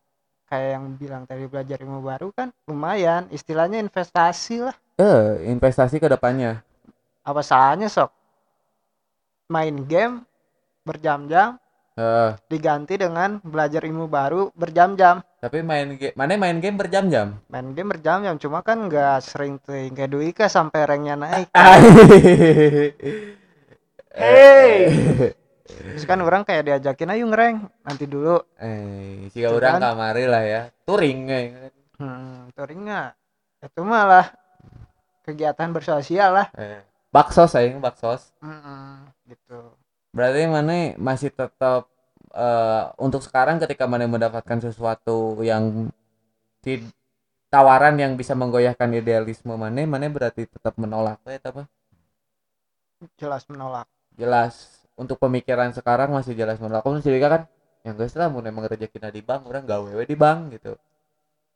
kayak yang bilang tadi belajar ilmu baru kan lumayan. Istilahnya investasi lah. Eh investasi ke depannya. Apa salahnya sok? Main game berjam-jam eh. diganti dengan belajar ilmu baru berjam-jam. Tapi main game mana main game berjam-jam? Main game berjam-jam cuma kan nggak sering tuh kayak Duika sampai ranknya naik. Hey. terus kan orang kayak diajakin ayo ngereng nanti dulu. Eh jika Tuh orang kan. kamari lah ya. Touring eh. hmm touring nggak? Itu malah kegiatan bersosial lah. Eh. baksos sayang baksos. Mm-mm, gitu. Berarti mana masih tetap eh, untuk sekarang ketika mana mendapatkan sesuatu yang di tawaran yang bisa menggoyahkan idealisme mana mana berarti tetap menolak ya apa? Jelas menolak. Jelas untuk pemikiran sekarang masih jelas menolak kamu sendiri kan yang guys lah mau emang rezekinya di bank orang gawe we di bank gitu.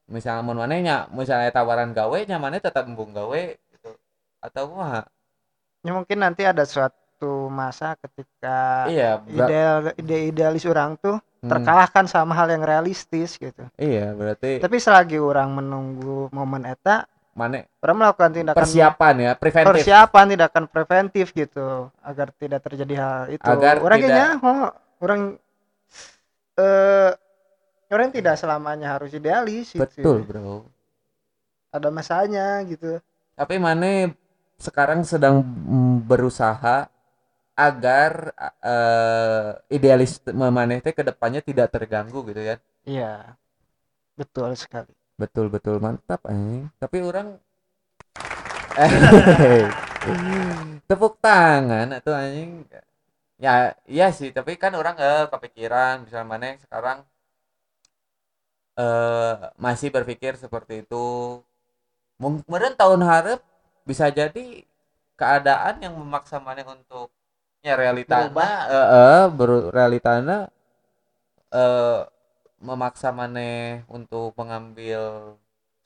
Misalnya mau mana nya misalnya tawaran gawe nya mana tetap embung gawe gitu. Atau mah ya mungkin nanti ada suatu masa ketika iya ideal ide idealis orang tuh hmm, terkalahkan sama hal yang realistis gitu. Iya berarti tapi selagi orang menunggu momen eta mana orang melakukan tindakan persiapan ya preventif. persiapan tindakan preventif gitu agar tidak terjadi hal itu. Agar orang tidak- kayaknya oh, orang eh orang tidak selamanya harus idealis gitu. betul bro. Ada masanya gitu. Tapi mana sekarang sedang berusaha agar eh idealisme mana teh ke depannya tidak terganggu gitu ya iya betul sekali betul betul. Mantap eh. Tapi orang tepuk tangan atau anjing? Ya iya sih. Tapi kan orang eh kepikiran. Misalnya mana yang sekarang eh masih berpikir seperti itu. Mungkin tahun harap bisa jadi keadaan yang memaksa mana untuk ya realitana Berubah. eh eh, ber- realitana eh memaksa mana untuk mengambil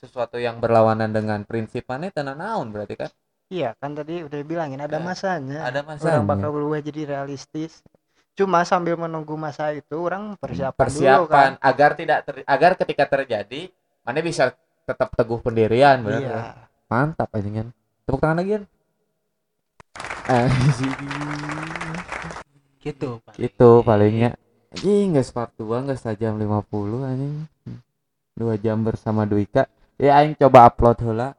sesuatu yang berlawanan dengan prinsip mana tenan naon berarti kan? Iya kan tadi udah bilangin ada Eh, masanya. Ada orang masanya. bakal berubah jadi realistis. Cuma sambil menunggu masa itu orang persiapan, dulu kan. Persiapan agar tidak ter- agar ketika terjadi mana bisa tetap teguh pendirian benar iya. kan? mantap aja kan tepuk tangan lagi kan eh gitu Pak. itu palingnya anjing nggak part 2 nggak sejam 50 anjing. Dua jam bersama Duika. Ya aing coba upload heula.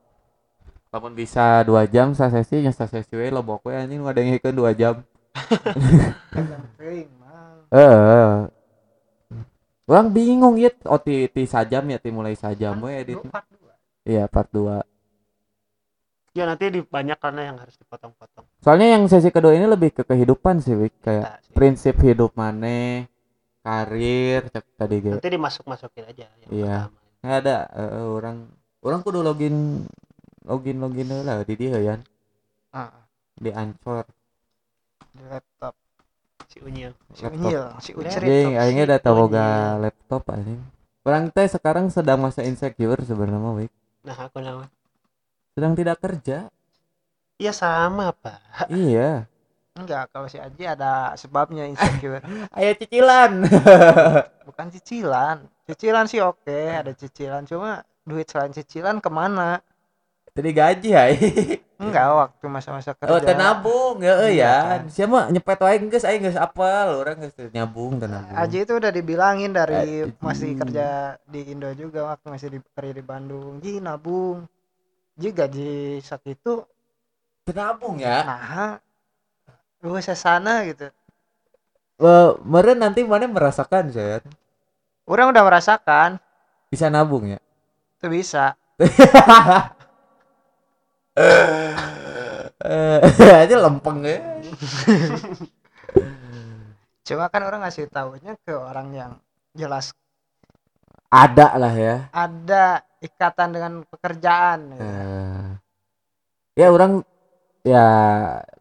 Lamun bisa dua jam sa sesi nya sa sesi we lobok we anjing ada yang dua jam. Eh orang bingung ya oh ti, ti sajam ya ti mulai sajam we edit part dua. iya part 2 ya nanti di banyak karena yang harus dipotong-potong. Soalnya yang sesi kedua ini lebih ke kehidupan sih Wik. Kayak Nah, sih. prinsip hidup mana karir tadi ge nanti dimasuk-masukin aja yang Iya. pertama. Nggak ada eh, orang orang kudu login login login lah di dia ya Ah, di Anchor di laptop si unyil si Laptop. unyil si ucerit Jing, akhirnya boga Unyil. laptop anjing. Orang teh sekarang sedang masa insecure sebenarnya Wik. nah aku nama Sedang tidak kerja. iya sama pak iya. Enggak kalau si Aji ada sebabnya insecure Ayo cicilan. bukan cicilan cicilan sih oke ada cicilan cuma duit selain cicilan ke mana Tadi gaji hai. enggak waktu masa-masa kerja Oh, teu nabung ya Iya, ya. kan. Siapa nyepet wae geus aing geus apal, orang geus nyabung teu nabung. Aji itu udah dibilangin dari Aji. masih kerja di Indo juga waktu masih di kerja di Bandung ji nabung ji gaji sakitu Teu nabung ya. nah lu sesana gitu Eh, meren nanti mana merasakan, Zed. orang udah merasakan Bisa nabung ya. itu bisa Eh, aja lempeng ya. cuma kan orang ngasih tahunya ke orang yang jelas Ada lah ya. ada ikatan dengan pekerjaan ya. Ya orang ya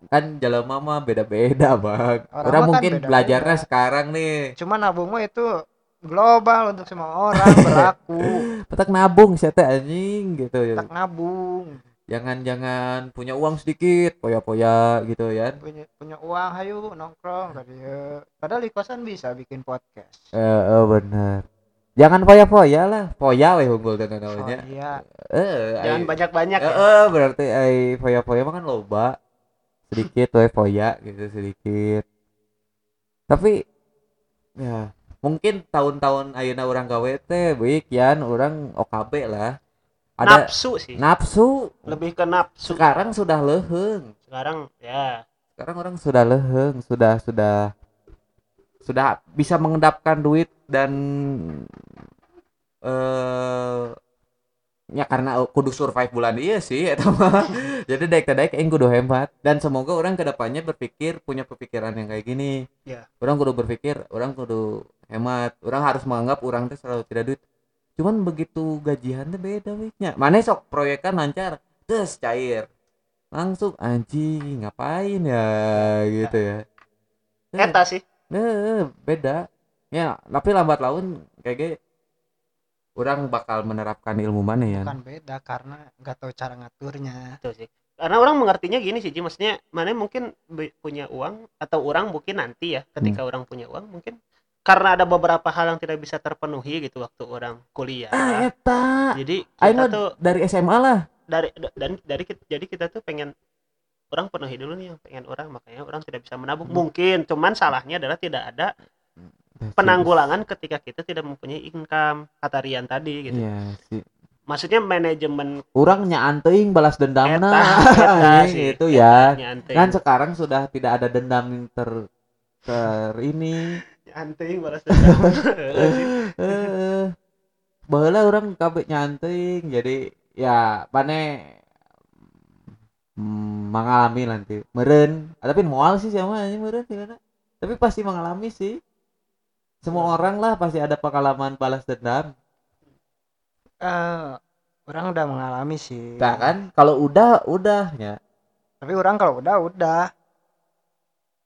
kan jalan mama beda-beda bang. Orang Orang, kan mungkin beda-beda. belajarnya sekarang nih. cuma nabung mah itu global untuk semua orang berlaku Petak nabung sih teh anjing gitu ya. tak nabung Jangan-jangan punya uang sedikit, poya-poya gitu ya. punya punya uang hayu nongkrong tadi padahal di kosan bisa bikin podcast Eh, eh, bener. Jangan poya-poya lah, poya weh unggul dan oh, namanya. iya Eh, Jangan banyak-banyak Eh, ya. eh, berarti ai foya-foya mah kan loba. Sedikit foya gitu sedikit. Tapi ya mungkin tahun-tahun ayeuna orang gawe teh beuk yan orang OKB lah. Ada Nafsu sih. nafsu. Lebih ke nafsu. Sekarang sudah leheng. Sekarang ya Sekarang orang sudah leheng, sudah sudah sudah bisa mengendapkan duit dan eh ya karena kudu survive bulan iya sih eta mah. Jadi daek daek aing kudu hemat dan semoga orang ke depannya berpikir punya pemikiran yang kayak gini. Ya. Orang kudu berpikir, orang kudu hemat. Orang harus menganggap orang teh selalu tidak duit. Cuman begitu gajian teh beda we nya. Mana sok proyekan lancar, terus cair. Langsung anjing ngapain ya gitu ya. eta sih. Eh, beda. Ya, tapi lambat laun kayak orang bakal menerapkan ilmu mana ya. bukan beda karena nggak tahu cara ngaturnya Itu sih. Karena orang mengertinya gini sih, Ji. maksudnya mana mungkin punya uang atau orang mungkin nanti ya ketika orang punya uang mungkin karena ada beberapa hal yang tidak bisa terpenuhi gitu waktu orang kuliah. Ah, eta. Jadi kita tuh dari SMA lah. dari da- dan dari jadi kita tuh pengen orang penuhi dulu nih yang pengen orang makanya orang tidak bisa menabung Hmm. mungkin cuman salahnya adalah tidak ada penanggulangan ketika kita tidak mempunyai income kata Rian tadi gitu. Iya sih. maksudnya manajemen Orang nyanteng balas dendamna. eta, eta Anjing, sih, itu ya. Kan sekarang sudah tidak ada dendam ter ter ini. anteng balas dendam. Eh, baheula orang kabeh nyanteng jadi ya pane mm, mengalami nanti. Meren tapi moal sih sama aja meren gimana? Tapi pasti mengalami sih semua orang lah pasti ada pengalaman balas dendam. Eh, orang udah mengalami sih. Nah kan kalau udah udah ya tapi orang kalau udah udah.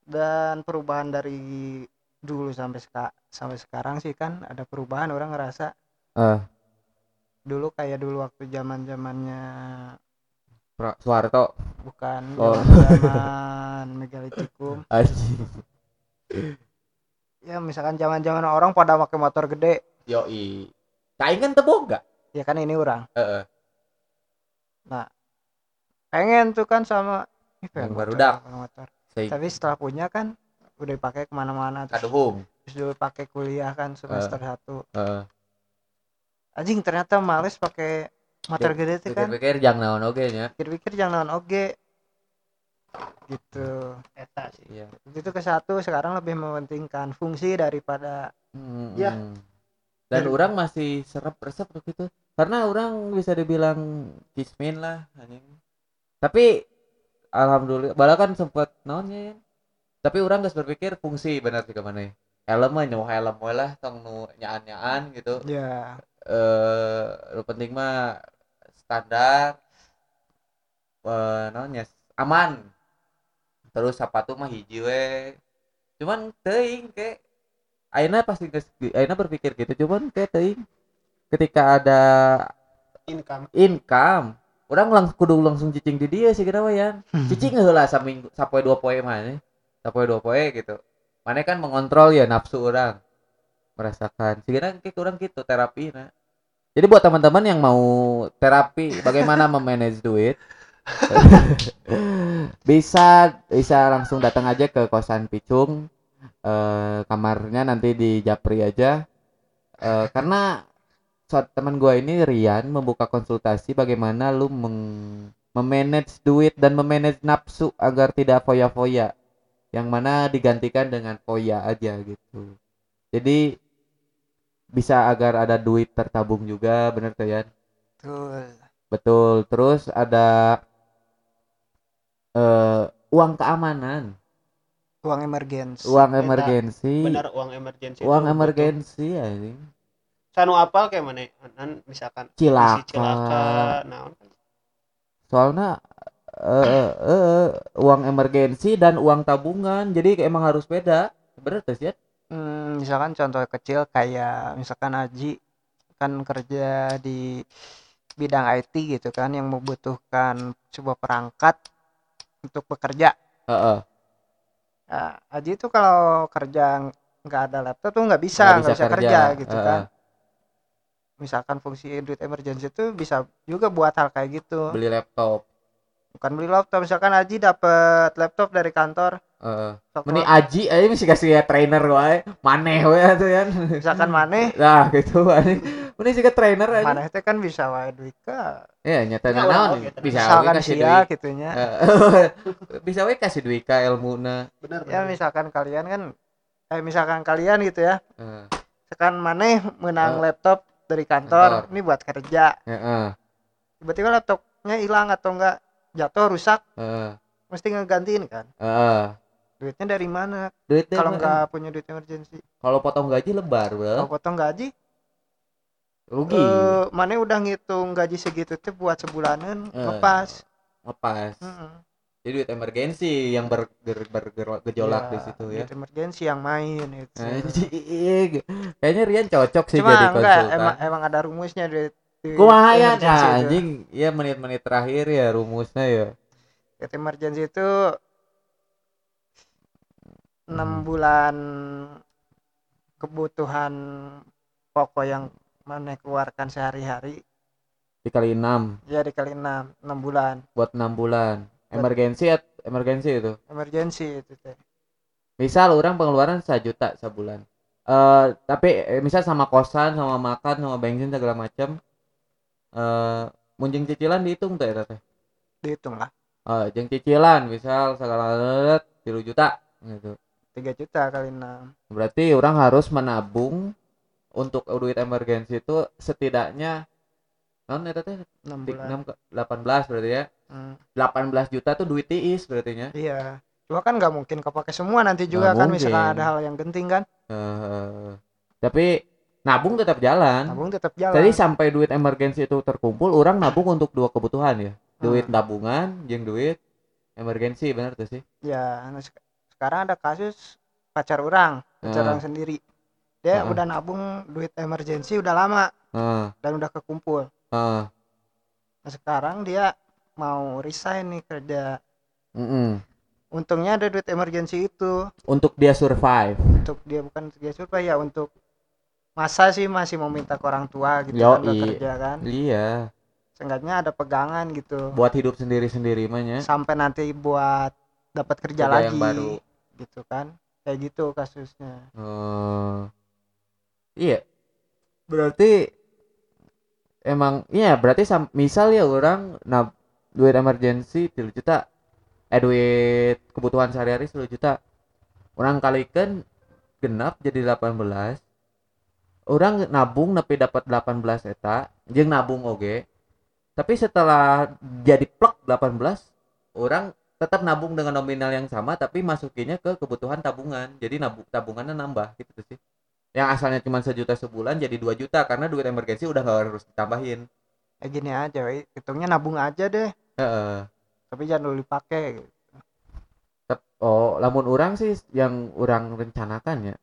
Dan perubahan dari dulu sampai seka sampai sekarang sih kan ada perubahan orang ngerasa. Eh. dulu kayak dulu waktu zaman zamannya Soeharto. Bukan Oh. zaman megalitikum ya misalkan zaman zaman orang pada pakai motor gede. Yoi. Kain kan teboga ya kan ini orang. Heeh. pengen tuh kan sama Ih, pengen Yang motor, Sei tapi setelah punya kan udah dipakai ke mana-mana terus, kaduhung terus dulu pakai kuliah kan semester satu. Heeh. anjing ternyata males pakai motor gede tuh kan. pikir-pikir jangan naon oge nya. Pikir-pikir jangan naon oge gitu eta sih iya itu ke satu sekarang lebih mementingkan fungsi daripada Hmm, Ya. hmm. Dan Dan- orang masih serap resep begitu. Karena orang bisa dibilang kismin lah anjing. Tapi alhamdulillah bala kan sempat naonnya ya. Tapi orang geus berpikir fungsi benar sih ke mana Helm mah nyawa helm lah tong nu nyaan-nyaan gitu. ya Eh lu penting mah standar eh naonnya aman. Terus sepatu mah hiji we. Cuman teuing ke Aina pasti geus Aina berpikir gitu cuman kayak teuing. Ketika ada income. income orang langsung kudu langsung cicing di dia sih kira ya cicing heula saminggu sampai dua poe mah nih. sapoe dua poe gitu. Mana kan mengontrol ya nafsu orang merasakan. Sekarang kayak orang gitu terapi nah. Jadi buat teman-teman yang mau terapi bagaimana memanage duit bisa bisa langsung datang aja ke kosan Picung. Eh, kamarnya nanti di Japri aja. Eh, karena teman gua ini Rian membuka konsultasi bagaimana lu meng memanage duit dan memanage nafsu agar tidak foya-foya. Yang mana digantikan dengan foya aja gitu. Jadi bisa agar ada duit tertabung juga bener tuh Yan? Betul. betul. Terus ada eh uang keamanan. Uang emergensi. uang emergensi. benar uang emergensi uang emergensi anjing. Butuh. sanu apal kayak mana Kan misalkan Cilaka. cilaka nah soalnya eh eh, eh, uang emergensi dan uang tabungan jadi emang harus beda. Bener tuh sih Hmm, misalkan contoh kecil kayak misalkan Aji kan kerja di bidang IT gitu kan yang membutuhkan sebuah perangkat untuk bekerja. Heeh. Nah, Aji itu kalau kerja nggak ada laptop tuh nggak bisa Nggak nggak bisa, kerja, gitu Heeh. kan. Misalkan fungsi duit emergency itu bisa juga buat hal kayak gitu. beli laptop Bukan beli laptop, misalkan Aji dapat laptop dari kantor. Sok Meni Aji aja mesti kasih ya trainer wae maneh wae tuh kan misalkan maneh, nah gitu anjing meni sih ke trainer aja maneh itu kan bisa wae duit ka. ya nyata Ya, naon oke, bisa Misalkan kasih sia duit gitunya. Heeh. bisa we kasih duit ka ilmuna benar ya misalkan kalian kan eh misalkan kalian gitu ya Heeh. misalkan maneh menang laptop dari kantor, kantor. ini buat kerja Heeh. tiba-tiba laptopnya hilang atau enggak jatuh rusak Heeh. mesti ngegantiin kan Heeh. Duitnya dari mana? Duit deh, kalau nggak punya duit emergency. Kalau potong gaji lebar bro kalau potong gaji? Rugi. Eh maneh udah ngitung gaji segitu tuh buat sebulanan Eh. lepas ngepas. Heeh. jadi duit emergensi yang ber, ber, ber- ger- gejolak Iya, di situ ya. duit emergency yang main itu Anjing. kayaknya Rian cocok sih cuma jadi enggak konsultan. emang emang ada rumusnya duit emergency itu. anjing. Ya menit-menit terakhir ya rumusnya ya. Duit emergency itu enam Hmm. bulan kebutuhan pokok yang mana keluarkan sehari-hari. Dikali 6 ya dikali enam. Enam bulan. Buat enam bulan. Emergensi at emergensi itu? Emergency itu teh. Misal orang pengeluaran juta sebulan. Eh tapi eh, misal sama kosan sama makan sama bensin segala macam eh munjing cicilan dihitung tuh ya teh? Dihitung lah. Eh jeung cicilan misal segala tiga juta gitu tiga juta kali enam. Berarti orang harus menabung untuk duit emergensi itu setidaknya non eta teh enam tik bulan enam ke 18 berarti ya? Hmm, 18 juta tuh duit tiis berarti nya? Iya. Cuma kan nggak mungkin kepake semua nanti juga Nggak kan misalkan mungkin. ada hal yang genting kan. Eh, tapi nabung tetap jalan. Nabung tetap jalan. Jadi sampai duit emergensi itu terkumpul orang nabung untuk dua kebutuhan ya. Duit Hmm. tabungan jeung duit emergensi benar tuh sih? Ya sekarang ada kasus pacar orang pacar Ah. orang sendiri. Dia Ah. udah nabung duit emergensi udah lama Heeh, dan udah kekumpul. Heeh, nah sekarang dia mau resign nih kerja. Mm-mm. untungnya ada duit emergency itu. Untuk dia survive. Untuk dia bukan dia survei ya untuk masa sih masih mau minta ke orang tua gitu kan udah Yoi. kerja kan. Iya. Seenggaknya ada pegangan gitu. Buat hidup sendiri-sendiri mah nya. Sampai nanti buat dapat Kerja kerja lagi. yang baru. Gitu kan kayak gitu kasusnya Oh. Iya. Berarti emang iya berarti misal ya orang nah duit emergency 3 juta eh duit kebutuhan sehari-hari 10 juta orang kalikan genap jadi 18 orang nabung nepi dapat 18 eta jeung nabung oge tapi setelah jadi plek 18 orang tetap nabung dengan nominal yang sama tapi masukinnya ke kebutuhan tabungan. Jadi nabung tabungannya nambah gitu sih. Yang asalnya cuma sejuta sebulan jadi 2 juta karena duit emergensi udah nggak harus ditambahin. Ya gini aja hitungnya nabung aja deh. Heeh. tapi jangan dulu dipakai gitu. Oh lamun orang sih yang orang rencanakan ya.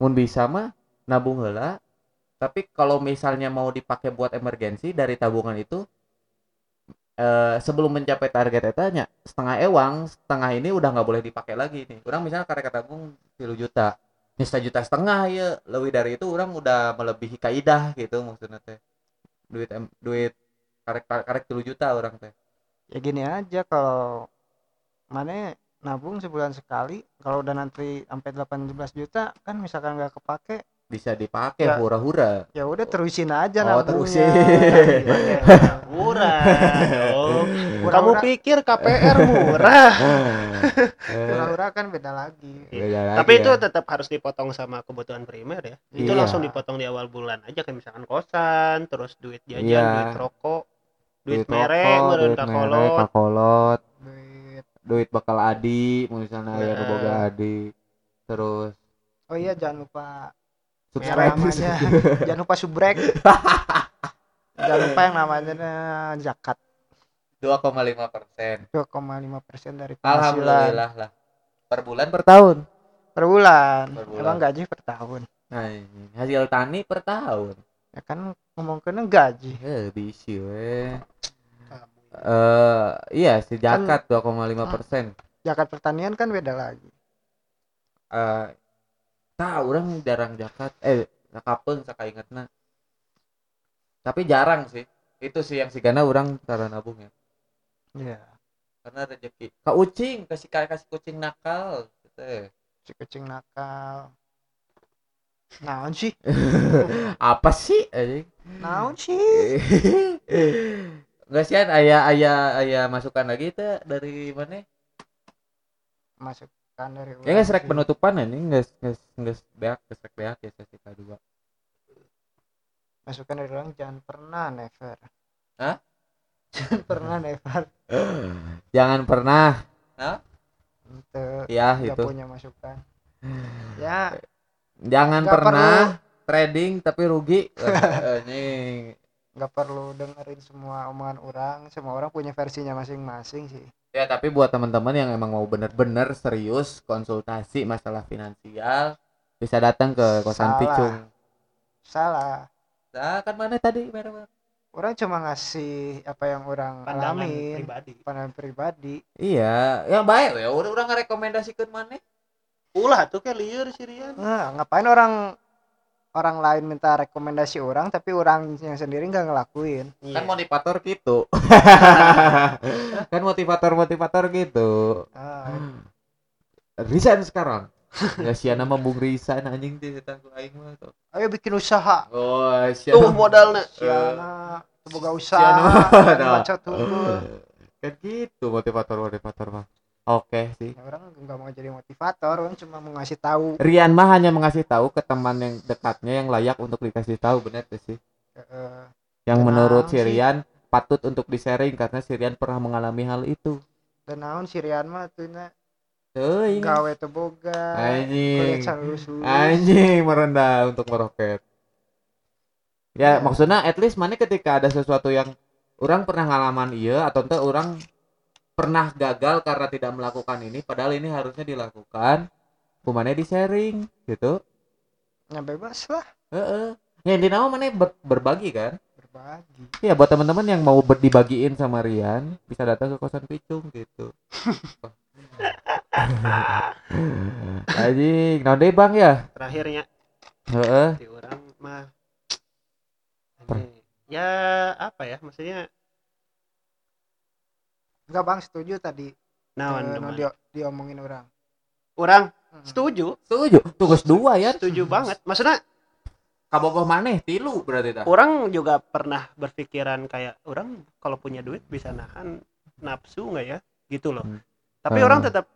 Mun bisa mah nabung heula tapi kalau misalnya mau dipakai buat emergensi dari tabungan itu eh, sebelum mencapai target etanya setengah ewang setengah ini udah nggak boleh dipakai lagi nih. Orang misalnya karek tabung 10 juta. Ini juta setengah ya lebih dari itu orang udah melebihi kaidah gitu maksudnya teh. Duit duit karek karek 10 juta orang teh. Ya gini aja kalau mana nabung sebulan sekali kalau udah nanti sampai 18 juta kan misalkan nggak kepake bisa dipakai Ya. hura-hura ya udah terusin aja Oh, nabungnya terusin. murah. Murah-murah. Kamu pikir KPR murah? Murah-murah kan beda lagi Beda lagi Tapi itu ya. tetap harus dipotong sama kebutuhan primer ya. Itu Iya. langsung dipotong di awal bulan aja kayak misalkan kosan, terus duit jajan, Iya. duit rokok, duit, Duit mere, rokok, meureun duit kolot. kakolot duit duit bakal adi misalnya Nah. boga adi terus oh iya jangan lupa subscribe. Namanya. Jangan lupa subrek. Jangan lupa yang namanya eh, zakat. 2,5 persen. 2,5 persen dari penghasilan. Alhamdulillah lah. Per bulan per tahun. Per bulan. Per bulan. emang gaji per tahun? Nah ini hasil tani per tahun. Ya kan ngomong kena gaji. Eh bisa we eh iya si zakat 2,5 persen. Zakat pertanian kan beda lagi. Eh tak orang jarang zakat eh kapan sakaingetna tapi jarang sih. Itu sih yang sigana orang cara nabung ya. Iya. karena rezeki. Ka ucing kasih kasih kucing nakal gitu. Si kucing nakal. Naon sih? Apa sih anjing? naon sih? Enggak sih ayah ayah ayah masukan lagi itu dari mana? Masukkan dari Ya nggak sih. penutupan ini nggak nggak nggak beak serek beak ya sesi kedua. masukan dari orang jangan pernah never. Hah? jangan pernah never. Jangan pernah. Untuk ya itu. punya masukan. Ya. Jangan Nggak pernah trading tapi rugi. Ini nggak perlu dengerin semua omongan orang. Semua orang punya versinya masing-masing sih ya tapi buat teman-teman yang emang mau bener-bener serius konsultasi masalah finansial bisa datang ke kosan Salah. Picung. salah Nah, kan mana tadi merah orang cuma ngasih apa yang orang Pandangan alamin pribadi. pandangan pribadi Iya, yang baik ya. Udah udah ngerekomendasikan mana? Ulah tuh kayak liur sih Rian. Nah, ngapain orang orang lain minta rekomendasi orang tapi orang yang sendiri nggak ngelakuin Iya. Kan motivator gitu. kan motivator-motivator gitu. Ah, Resign sekarang. Ya sia nama Bung Resign anjing eta ku aing mah tuh. ayo bikin usaha Oh, sia. Tuh modalnya. Siana boga Siana. usaha Nah. baca tuh Kan gitu motivator-motivator mah. Oke sih. Ya, orang nggak mau jadi motivator orang cuma mau ngasih tahu Rian mah hanya mengasih tahu ke teman yang dekatnya yang layak untuk dikasih tahu benar tuh sih. eh, Yang Tenang menurut si sih. Rian patut untuk di-sharing karena si Rian pernah mengalami hal itu. dan naon si Rian mah tuh na Teuing. gawe teu boga Anjing. Anjing merendah untuk meroket. Ya, Ya. maksudnya at least mana ketika ada sesuatu yang orang pernah ngalaman iya atau ente orang pernah gagal karena tidak melakukan ini padahal ini harusnya dilakukan kumane di sharing gitu ya bebas lah Heeh. Ya intinya mah mana ber- berbagi kan? berbagi Iya buat teman-teman yang mau ber- dibagiin sama Rian bisa datang ke kosan Picung gitu. Nah deh Bang ya. Terakhirnya Heeh. di orang mah ya apa ya maksudnya enggak bang setuju tadi naon eh, nu dia- diomongin orang orang Hmm. setuju Setuju. Tugas dua ya. setuju banget maksudnya Kabogoh maneh tilu berarti dah. orang juga pernah berpikiran kayak orang kalau punya duit bisa nahan nafsu nggak ya gitu loh Hmm. tapi Hmm. orang tetap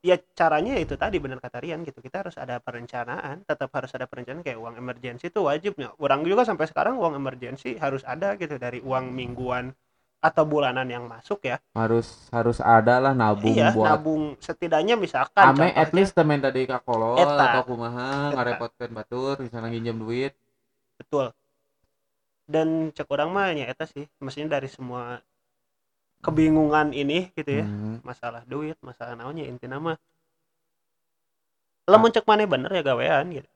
ya caranya itu tadi benar kata Rian gitu kita harus ada perencanaan tetap harus ada perencanaan kayak uang emergensi itu wajibnya orang juga sampai sekarang uang emergensi harus ada gitu dari uang mingguan atau bulanan yang masuk ya Harus harus ada lah nabung iya buat nabung setidaknya misalkan ame at least temen tadi ka kolot Eta. atau kumaha ngarepotkeun batur misalnya nginjem duit. betul dan cek orang mah ya eta sih maksudnya dari semua kebingungan ini gitu ya Hmm. masalah duit masalah naonnya inti nama lamun cek mana bener ya gawean gitu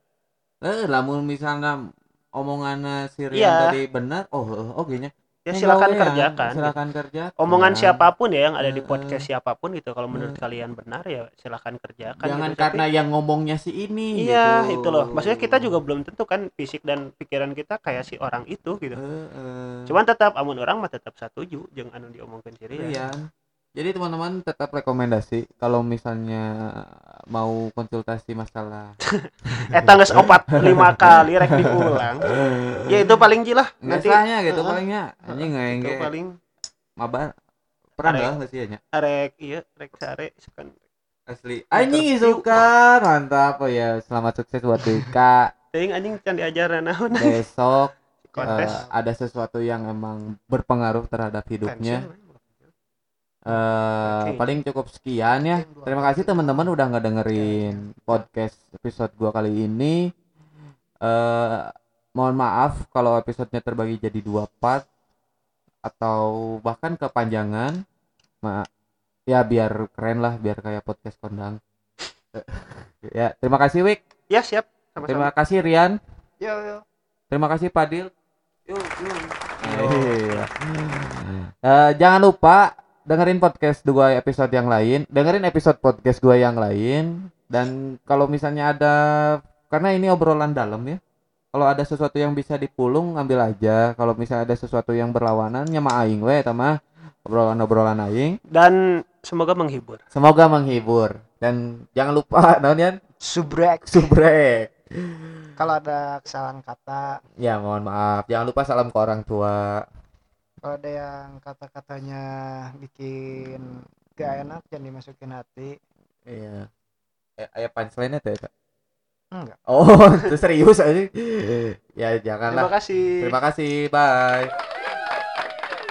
Eh, lamun misalnya omongannya si Rian Iya. tadi benar, oh oh, oh gini. Ya silakan gawean, kerjakan silakan kerja omongan siapa pun ya yang ada di Eh, podcast siapa pun gitu kalau menurut Eh. kalian benar ya silakan kerjakan jangan gitu. karena Tapi- yang ngomongnya si ini iya gitu. itu loh maksudnya kita juga belum tentu kan fisik dan pikiran kita kayak si orang itu gitu Heeh. cuman tetap amun orang mah tetap setuju jeung anu diomongkeun ciri ya Iya. Jadi teman-teman tetap rekomendasi kalau misalnya mau konsultasi masalah. Eta geus opat lima kali rek diulang. Ya itu paling jilah nanti salahnya gitu Heeh. palingnya. Anjing yang itu paling mabar. Pernah Arek. nggak nggak sih nya rek iya rek sare sukan asli. Anjing suka. Mantap. Oh ya selamat sukses buat Wika teuing anjing can diajaran naon besok kontes. eh, ada sesuatu yang emang berpengaruh terhadap hidupnya. Eh, Oke. paling cukup sekian ya. Terima kasih teman-teman udah nggak dengerin podcast episode gua kali ini. Eh, mohon maaf kalau episodenya terbagi jadi dua part atau bahkan kepanjangan. Ma ya biar keren lah, biar kayak podcast kondang. ya, terima kasih Wik. ya siap sama-sama Terima kasih Rian. yo yo Terima kasih Padil. yo yo Iya. Eh, jangan lupa dengerin podcast dua episode yang lain, dengerin episode podcast gua yang lain dan kalau misalnya ada karena ini obrolan dalam ya. Kalau ada sesuatu yang bisa dipulung ambil aja. Kalau misalnya ada sesuatu yang berlawanan nyama aing we eta mah obrolan-obrolan aing. dan semoga menghibur Semoga menghibur dan jangan lupa naon Yan? subrek subrek. kalau ada kesalahan kata Ya mohon maaf. Jangan lupa salam ke orang tua. Kalau ada yang kata-katanya bikin gak enak jangan dimasukin hati Iya. Eh, aya punchline-nya teh. Kak? enggak Oh, itu serius aja. ya janganlah. terima kasih Terima kasih. Bye.